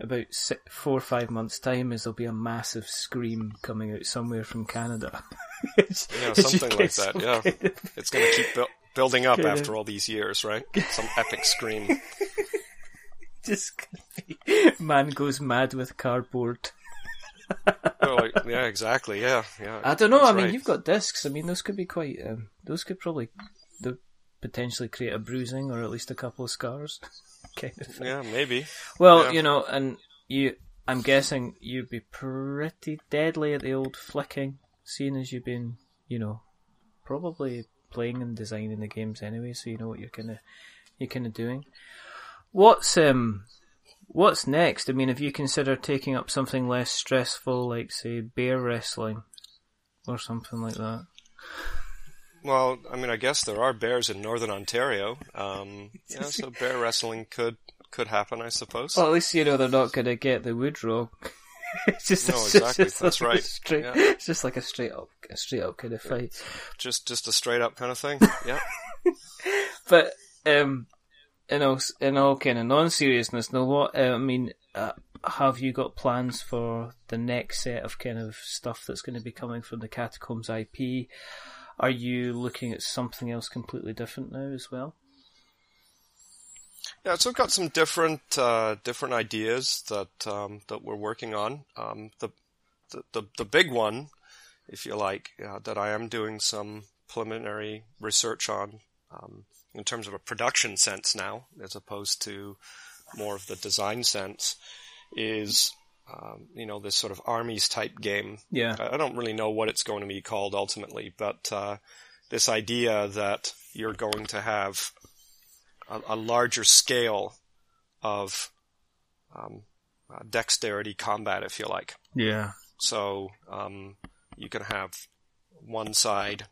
about six, four or five months' time is there'll be a massive scream coming out somewhere from Canada. Yeah, something like that. Yeah, kind of- it's going to keep bu- building up Kind of- after all these years, right? Some epic scream. just man goes mad with cardboard. Like, yeah, exactly. Yeah, yeah. I don't know. I mean, right. you've got discs. I mean, those could be quite. Um, those could probably potentially create a bruising or at least a couple of scars. kind of. thing. Yeah, maybe. Well, Yeah. you know, and you. I'm guessing you'd be pretty deadly at the old flicking, seeing as you've been, you know, probably playing and designing the games anyway, so you know what you're kind of you're kind of doing. What's um, what's next? I mean, have you considered taking up something less stressful, like say bear wrestling, or something like that? Well, I mean, I guess there are bears in northern Ontario. Um, yeah, so bear wrestling could could happen, I suppose. Well, at least you know they're not going to get the wood wrong. it's just, No, exactly, just that's like right, straight- yeah. It's just like a straight up, a straight up kind of fight. Just just a straight up kind of thing. Yeah. But um, in all in all kind of non seriousness, now what I mean, uh, have you got plans for the next set of kind of stuff that's going to be coming from the Catacombs IP? Are you looking at something else completely different now as well? Yeah, so I've got some different uh, different ideas that um, that we're working on. Um, the, the the the big one, if you like, uh, that I am doing some preliminary research on um, in terms of a production sense now, as opposed to more of the design sense, is um, you know this sort of armies type game. Yeah, I don't really know what it's going to be called ultimately, but uh, this idea that you're going to have a, a larger scale of um, uh, dexterity combat, if you like. yeah, So um, you can have one side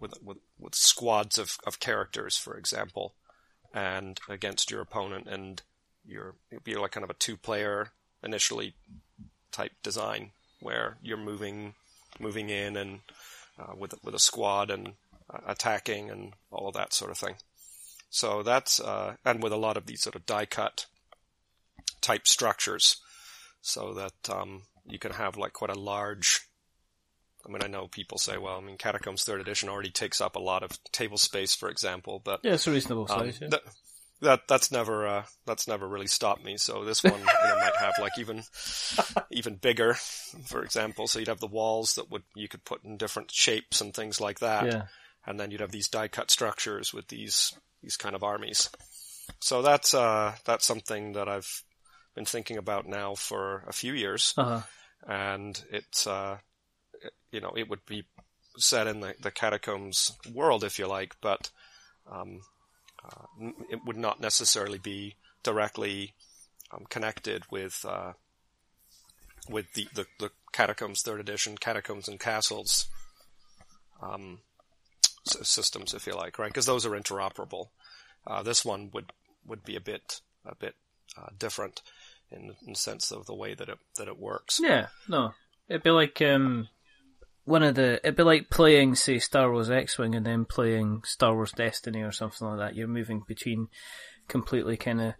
with with, with squads of, of characters, for example, and against your opponent, and you're it'd be like kind of a two player initially type design where you're moving moving in and uh, with with a squad and uh, attacking and all of that sort of thing. So that's uh, and with a lot of these sort of die cut type structures, so that um, you can have like quite a large. I mean, I know people say, well, I mean, Catacombs Third Edition already takes up a lot of table space, for example, but yeah. It's a reasonable um, size. yeah. that, that that's never uh, that's never really stopped me. So this one you know, might have like even even bigger, for example. So you'd have the walls that would you could put in different shapes and things like that, yeah. and then you'd have these die cut structures with these these kind of armies. So that's uh, that's something that I've been thinking about now for a few years, Uh-huh. and it's uh, you know it would be set in the, the catacombs world if you like, but um, uh, it would not necessarily be directly um, connected with uh, with the, the, the catacombs third edition catacombs and castles um, systems if you like right? Because those are interoperable. Uh, this one would would be a bit a bit uh, different in, in the sense of the way that it that it works. Yeah, no. It'd be like um one of the it'd be like playing say Star Wars X Wing and then playing Star Wars Destiny or something like that. You're moving between completely kind of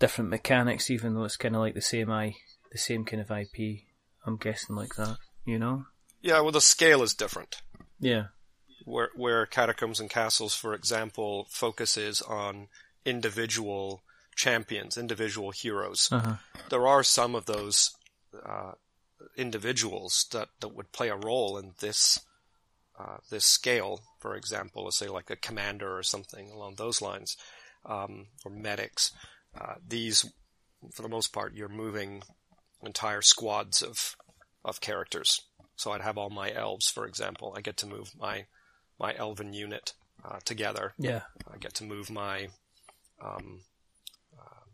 different mechanics, even though it's kind of like the same i the same kind of IP. I'm guessing like that, you know. Yeah, well, the scale is different. Yeah. Where where Catacombs and Castles, for example, focuses on individual champions, individual heroes. Uh-huh. There are some of those uh, individuals that, that would play a role in this uh, this scale. For example, let's say like a commander or something along those lines, um, or medics. Uh, these, for the most part, you're moving entire squads of of characters. So I'd have all my elves, for example. I get to move my my elven unit uh, together. Yeah. I get to move my, um, uh,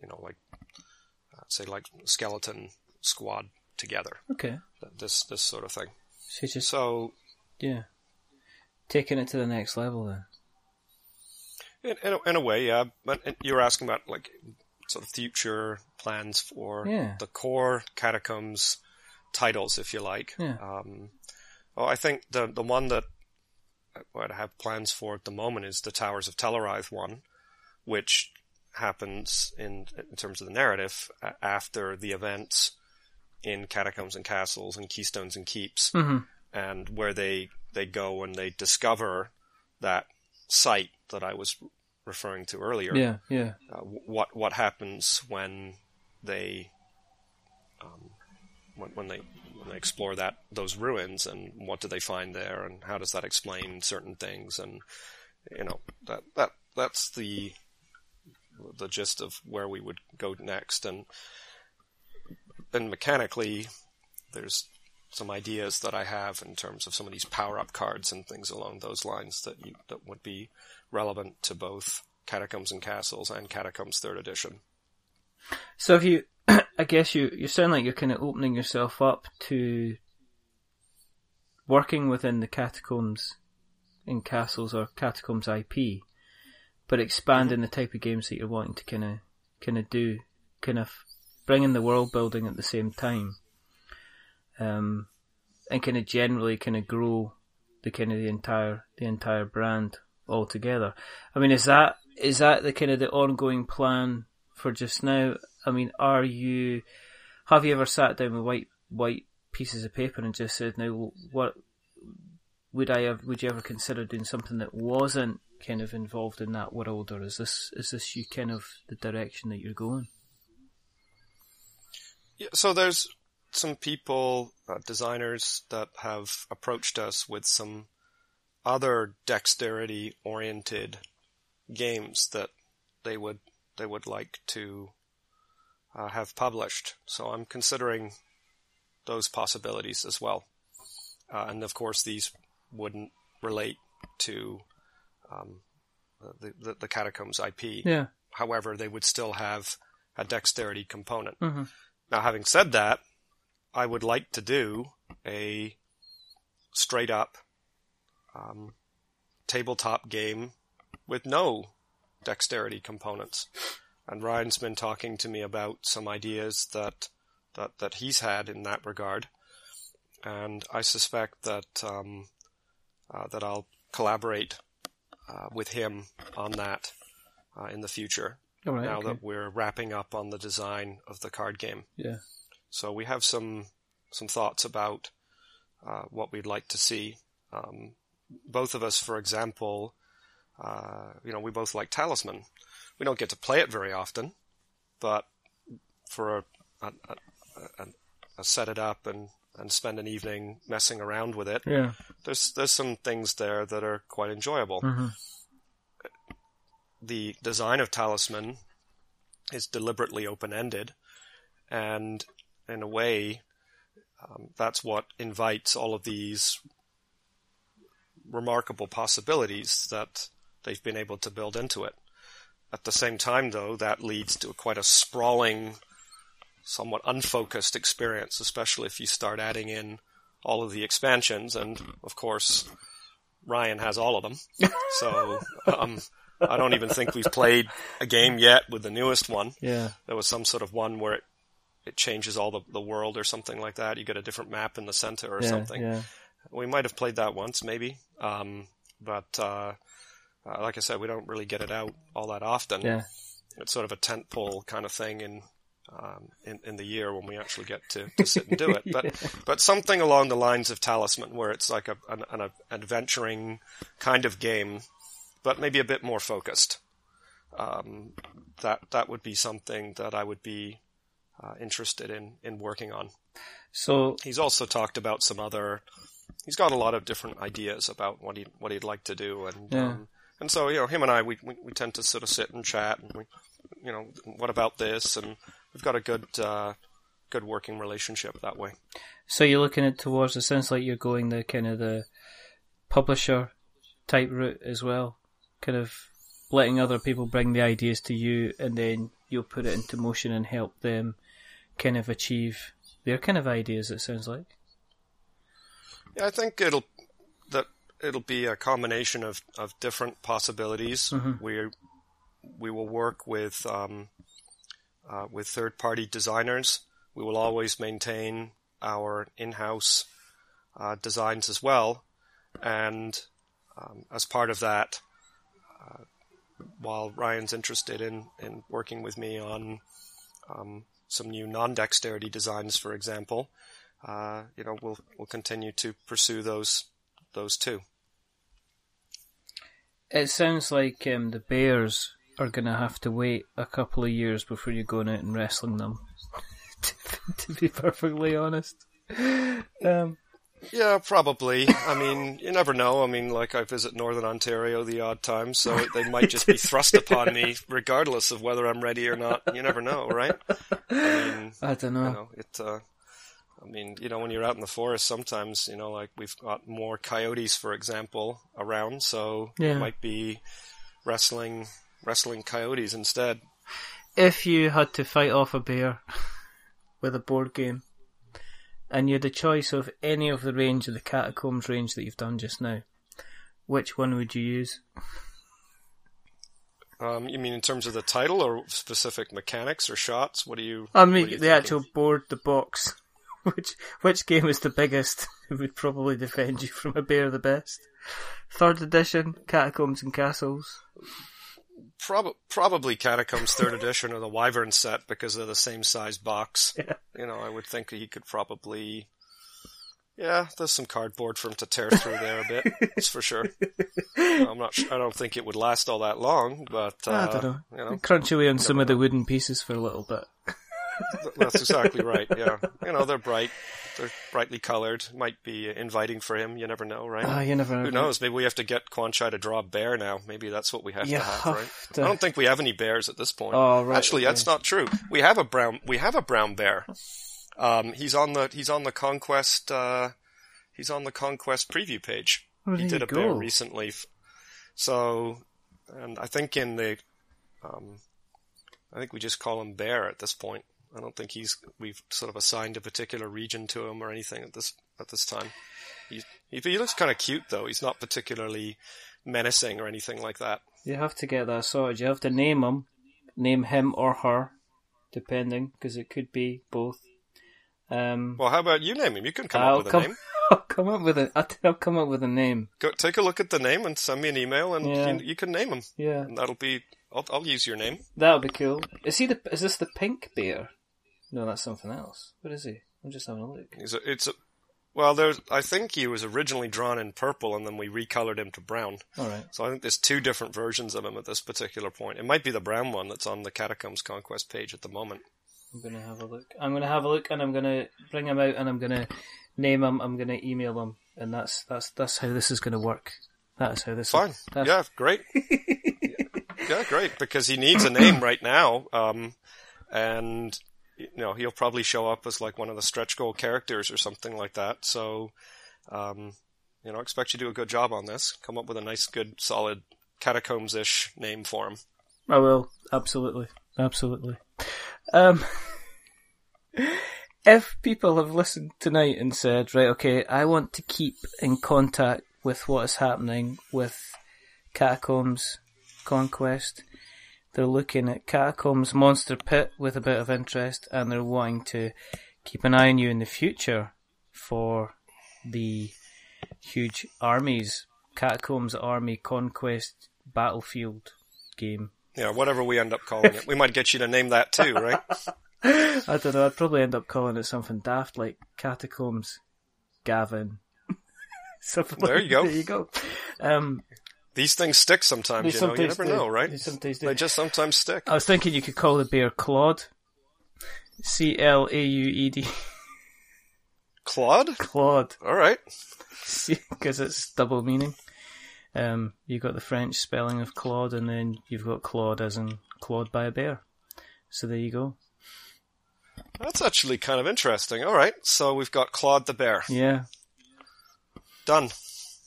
you know, like uh, say like skeleton squad together. Okay. This this sort of thing. So just So yeah, taking it to the next level then. in in a, in a way, yeah. But you're asking about like sort of future plans for Yeah. the core catacombs titles, if you like. Yeah. Um, well, I think the the one that I have plans for at the moment is the Towers of Tellarith one, which happens in in terms of the narrative after the events in Catacombs and Castles and Keystones and Keeps, Mm-hmm. and where they they go and they discover that site that I was referring to earlier Yeah, yeah, uh, what what happens when they um, when, when they when they explore that those ruins and what do they find there and how does that explain certain things and you know that that that's the the gist of where we would go next and and mechanically there's some ideas that I have in terms of some of these power up cards and things along those lines that you, that would be relevant to both Catacombs and Castles and Catacombs Third Edition. So if you, I guess you, you sound like you're kind of opening yourself up to working within the catacombs and castles or catacombs IP, but expanding mm-hmm. the type of games that you're wanting to kind of, kind of do, kind of bringing the world building at the same time, um, and kind of generally kind of grow the kind of the entire the entire brand altogether. I mean, is that is that the kind of the ongoing plan for just now? I mean, are you have you ever sat down with white white pieces of paper and just said, now what would I have, would you ever consider doing something that wasn't kind of involved in that world, or is this is this you kind of the direction that you're going? Yeah, so there's some people, uh, designers that have approached us with some other dexterity oriented games that they would they would like to uh, have published. So I'm considering those possibilities as well. Uh, and of course, these wouldn't relate to um, the, the the catacombs IP. Yeah. However, they would still have a dexterity component. hmm Now, having said that, I would like to do a straight up um, tabletop game with no dexterity components. And Ryan's been talking to me about some ideas that that that he's had in that regard, and I suspect that um, uh, that I'll collaborate uh, with him on that uh, in the future. All right. now okay. that we're wrapping up on the design of the card game. Yeah. So we have some some thoughts about uh, what we'd like to see. Um, both of us, for example, uh, you know, we both like Talisman. We don't get to play it very often, but for a, a, a, a, set it up and, and spend an evening messing around with it, Yeah. there's there's some things there that are quite enjoyable. hmm the design of Talisman is deliberately open ended, and in a way, um, that's what invites all of these remarkable possibilities that they've been able to build into it. At the same time, though, that leads to quite a sprawling, somewhat unfocused experience, especially if you start adding in all of the expansions, and of course, Ryan has all of them. So, um, I don't even think we've played a game yet with the newest one. Yeah. There was some sort of one where it, it changes all the, the world or something like that. You get a different map in the center or yeah. something. Yeah. We might have played that once, maybe. Um, but, uh, uh, like I said, we don't really get it out all that often. Yeah. it's sort of a tentpole kind of thing in um, in, in the year when we actually get to, to sit and do it. But Yeah. but something along the lines of Talisman, where it's like a, an, an adventuring kind of game, but maybe a bit more focused. Um, that that would be something that I would be uh, interested in in working on. So He's also talked about some other. He's got a lot of different ideas about what he what he'd like to do, and Yeah. um, and so you know him and I we, we we tend to sort of sit and chat, and we, you know, what about this, and we've got a good uh, good working relationship that way. So you're looking at towards. It sounds like you're going the kind of the publisher type route as well, kind of letting other people bring the ideas to you, and then you'll put it into motion and help them kind of achieve their kind of ideas. It sounds like. Yeah, I think it'll that it'll be a combination of, of different possibilities. Mhm. We we will work with um, uh, with third party designers. We will always maintain our in house uh, designs as well, and um, as part of that, uh, while Ryan's interested in in working with me on um, some new non dexterity designs, for example uh, you know, we'll we'll continue to pursue those those two. It sounds like um, the Bears are going to have to wait a couple of years before you're going out and wrestling them. to, to be perfectly honest. Um, Yeah, probably. I mean, you never know. I mean, like I visit Northern Ontario the odd time, so they might just be thrust upon me, regardless of whether I'm ready or not. You never know, right? I mean, I don't know. you know, it. Uh, I mean, you know, when you're out in the forest, sometimes you know, like we've got more coyotes, for example, around, so Yeah. it might be wrestling wrestling coyotes instead. If you had to fight off a bear with a board game, and you had the choice of any of the range of the catacombs range that you've done just now, which one would you use? Um, you mean in terms of the title or specific mechanics or shots? What do you? I mean, you the thinking? actual board, the box. Which which game is the biggest? Who would probably defend you from a bear the best? Third edition, Catacombs and Castles. Prob- probably Catacombs Third Edition or the Wyvern set because they're the same size box. Yeah. You know, I would think he could probably. Yeah, there's some cardboard for him to tear through there a bit. That's for sure. I'm not. Sure, I don't think it would last all that long, but uh, I don't know. you know, Crunch away on some of the wooden pieces for a little bit. that's exactly right. Yeah, you know, they're bright. They're brightly colored. Might be inviting for him. You never know, right? Ah, you never. Know. Who knows? Maybe we have to get Kwanchai to draw a bear now. Maybe that's what we have You to have, have right? to- I don't think we have any bears at this point. Oh, right, Actually, okay. that's not true. We have a brown. We have a brown bear. Um, he's on the he's on the conquest. Uh, he's on the conquest preview page. He did a bear recently. So, and I think in the, um, I think we just call him Bear at this point. I don't think he's we've sort of assigned a particular region to him or anything at this at this time. He he, he looks kind of cute though. He's not particularly menacing or anything like that. You have to get that sorted. You have to name him, name him or her, depending, because it could be both. Um, Well, how about you name him? You can come I'll up with come- a name. I'll come up with a. I'll, come up with a name. Go take a look at the name and send me an email, and Yeah. you, you can name him. Yeah, And that'll be. I'll, I'll use your name. that'll be cool. Is he the? Is this the pink bear? No, that's something else. What is he? I'm just having a look. He's a, it's a, well, there's. I think he was originally drawn in purple, and then we recolored him to brown. All right. So I think there's two different versions of him at this particular point. It might be the brown one that's on the Catacombs Conquest page at the moment. I'm gonna have a look. I'm gonna have a look, and I'm gonna bring him out, and I'm gonna name him. I'm gonna email him, and that's that's that's how this is gonna work. That is how this. Fine. Is, Yeah, great. yeah, great. Because he needs a name right now, um, and you know he'll probably show up as like one of the stretch goal characters or something like that. So, um, you know, expect you to do a good job on this. Come up with a nice, good, solid catacombs-ish name for him. I will absolutely, absolutely. Um, if people have listened tonight and said, right, okay, I want to keep in contact with what is happening with Catacombs Conquest, they're looking at Catacombs Monster Pit with a bit of interest, and they're wanting to keep an eye on you in the future for the huge armies, Catacombs Army Conquest Battlefield game Yeah, whatever we end up calling it. We might get you to name that too, right? I don't know. I'd probably end up calling it something daft like Catacombs Gavin. something There like- you go. There you go. Um, These things stick sometimes, They you know. You never do. know, right? They sometimes do. They just sometimes stick. I was thinking you could call the bear Claude. C L A U E D. Claude? Claude. All right. Because it's double meaning. Um, you got the French spelling of Claude, and then you've got Claude as in clawed by a bear. So there you go. That's actually kind of interesting. All right. So we've got Claude the bear. Yeah, Done.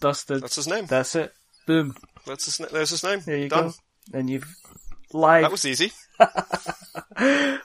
dusted. That's his name. That's it. Boom. That's his, there's his name. There you Done. go. And you've live That was easy.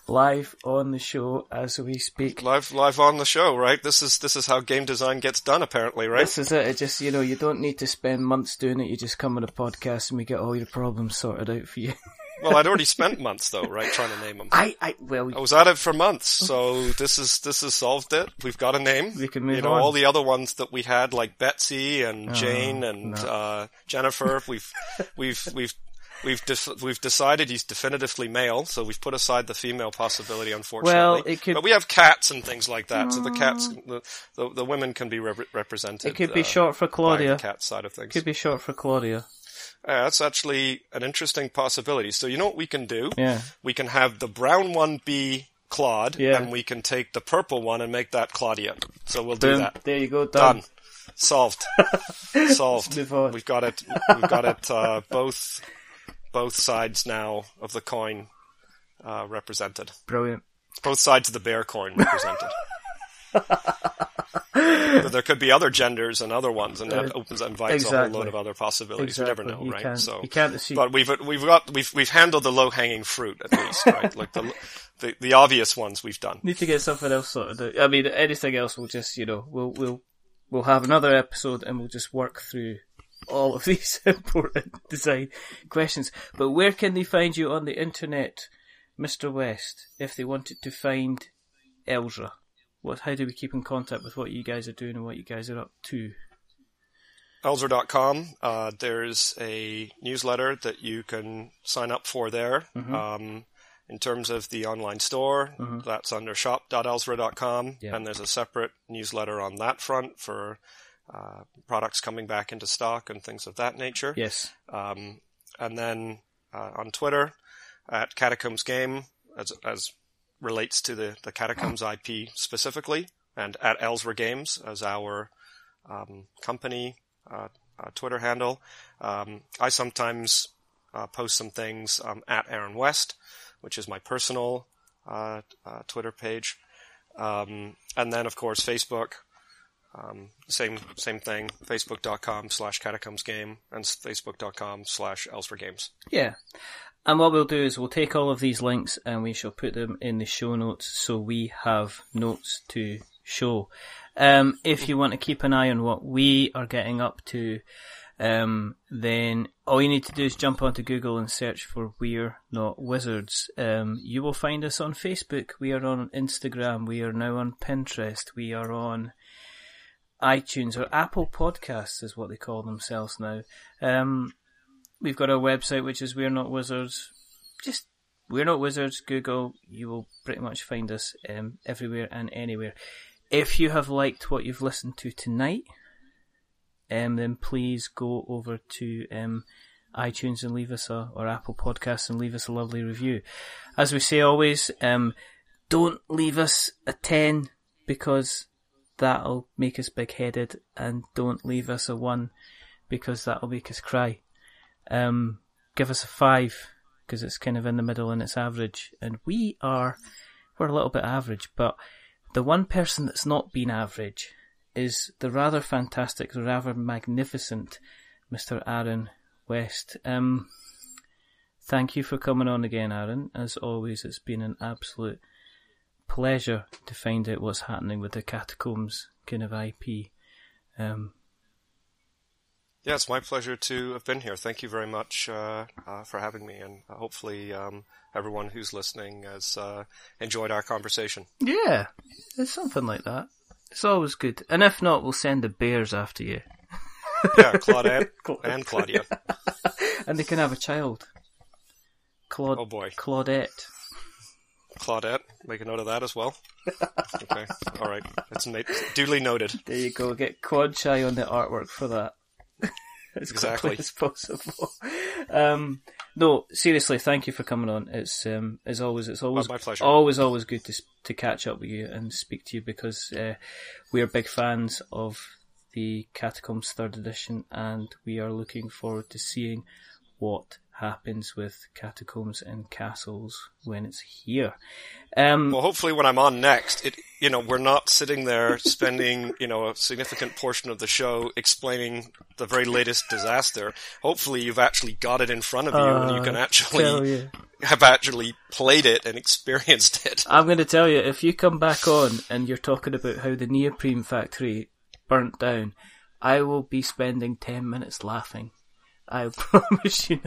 live on the show as we speak. Live, live on the show, right? This is, this is how game design gets done, apparently, right? This is it. It just you know you don't need to spend months doing it. You just come on a podcast and we get all your problems sorted out for you. Well, I'd already spent months though, right, trying to name them. I I well I was at it for months, so this is this has solved it. We've got a name. We can move you know, on. all the other ones that we had, like Betsy and Jane and no. uh, Jennifer. We've we've we've we've def- we've decided he's definitively male, so we've put aside the female possibility. Unfortunately, Well, it could- but we have cats and things like that, so the cats, the the, the women can be rep- represented. it could be uh, short for Claudia. the cat side of things. Could be short for Claudia. Uh, that's actually an interesting possibility. So you know what we can do? Yeah. We can have the brown one be Claude, Yeah. and we can take the purple one and make that Claudia. So we'll do Boom. that. There you go. Done. Done. Solved. Solved. We've got it. We've got it. Uh, both both sides now of the coin uh, represented. Brilliant. Both sides of the bear coin represented. but there could be other genders and other ones, and that opens invites a whole load of other possibilities. Exactly. We never know, you right? Can't, so you can't assume. but we've we've got we've we've handled the low hanging fruit at least, right? like the, the the obvious ones we've done. Need to get something else sorted. I mean, anything else will just, you know, we'll we'll we'll have another episode and we'll just work through all of these important design questions. But where can they find you on the internet, Mr. West, if they wanted to find Elzra? What? How do we keep in contact with what you guys are doing and what you guys are up to? Elzra.com. Uh, there's a newsletter that you can sign up for there. Mm-hmm. Um, in terms of the online store, that's under shop.elzra.com, Yeah. and there's a separate newsletter on that front for uh, products coming back into stock and things of that nature. Yes. Um, and then uh, on Twitter at Catacombs Game, as as relates to the the Catacombs IP specifically, and at Elzra Games as our um, company uh, uh, Twitter handle. Um, I sometimes uh, post some things um, at Aaron West, which is my personal uh, uh, Twitter page, um, and then of course Facebook. Um, same same thing. Facebook.com slash catacombs game and Facebook.com slash Elzra games. Yeah. And what we'll do is we'll take all of these links and we shall put them in the show notes so we have notes to show. Um, if you want to keep an eye on what we are getting up to, um, then all you need to do is jump onto Google and search for We're Not Wizards. Um, you will find us on Facebook. We are on Instagram. We are now on Pinterest. We are on iTunes or Apple Podcasts is what they call themselves now. Um, we've got our website, which is We're Not Wizards. Just We're Not Wizards. Google. You will pretty much find us um, everywhere and anywhere. If you have liked what you've listened to tonight, um, then please go over to um, iTunes and leave us a or Apple Podcasts and leave us a lovely review. As we say always, um, don't leave us a ten because that'll make us big headed, and don't leave us a one because that'll make us cry. Um, give us a five because it's kind of in the middle and it's average, and we are we're a little bit average, but the one person that's not been average is the rather fantastic, the rather magnificent Mr. Aaron West. Um, thank you for coming on again, Aaron. As always, it's been an absolute pleasure to find out what's happening with the catacombs kind of IP. Um, Yeah, it's my pleasure to have been here. Thank you very much uh, uh, for having me, and hopefully um, everyone who's listening has uh, enjoyed our conversation. yeah, it's something like that. It's always good. And if not, we'll send the bears after you. Yeah, Claudette and Claudia. And they can have a child. Claude, Oh boy. Claudette. Claudette, make a note of that as well. Okay, all right, that's na- duly noted. There you go. Get Kwanchai on the artwork for that. as Exactly. quickly as possible. Um, no, seriously, thank you for coming on. It's um, as always, it's always Oh, my pleasure. always always good to to catch up with you and speak to you because uh, we are big fans of the Catacombs Third Edition, and we are looking forward to seeing what happens with Catacombs and Castles when it's here. Um, Well, hopefully, when I'm on next, it you know we're not sitting there spending you know a significant portion of the show explaining the very latest disaster. Hopefully, you've actually got it in front of you and you can actually you. have actually played it and experienced it. I'm going to tell you, if you come back on and you're talking about how the neoprene factory burnt down, I will be spending 10 minutes laughing. I promise you.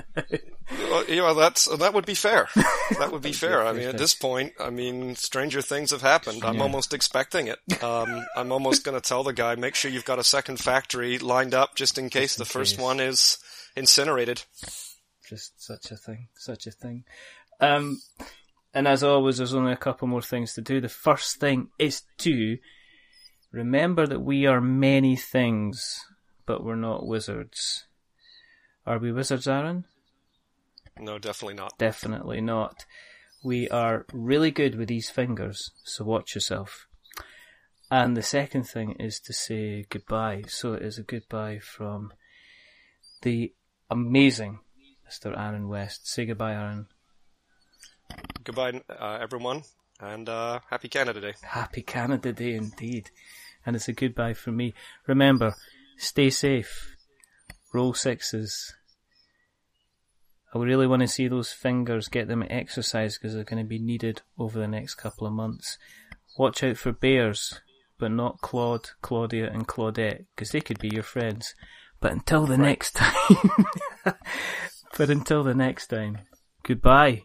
Well, you know, that's that would be fair. That would be fair. I mean, at this point, I mean, stranger things have happened. I'm almost expecting it. Um, I'm almost going to tell the guy, make sure you've got a second factory lined up just in case the first case. one is incinerated. Just such a thing, such a thing. Um, and as always, there's only a couple more things to do. The first thing is to remember that we are many things, but we're not wizards. Are we wizards, Aaron? No, definitely not. Definitely not. We are really good with these fingers, so watch yourself. And the second thing is to say goodbye. So it is a goodbye from the amazing Mr. Aaron West. Say goodbye, Aaron. Goodbye, uh, everyone, and uh, happy Canada Day. Happy Canada Day indeed. And it's a goodbye from me. Remember, stay safe. Roll sixes. I really want to see those fingers, get them exercise because they're going to be needed over the next couple of months. Watch out for bears, but not Claude, Claudia and Claudette because they could be your friends. But until the next time, but until the next time, goodbye.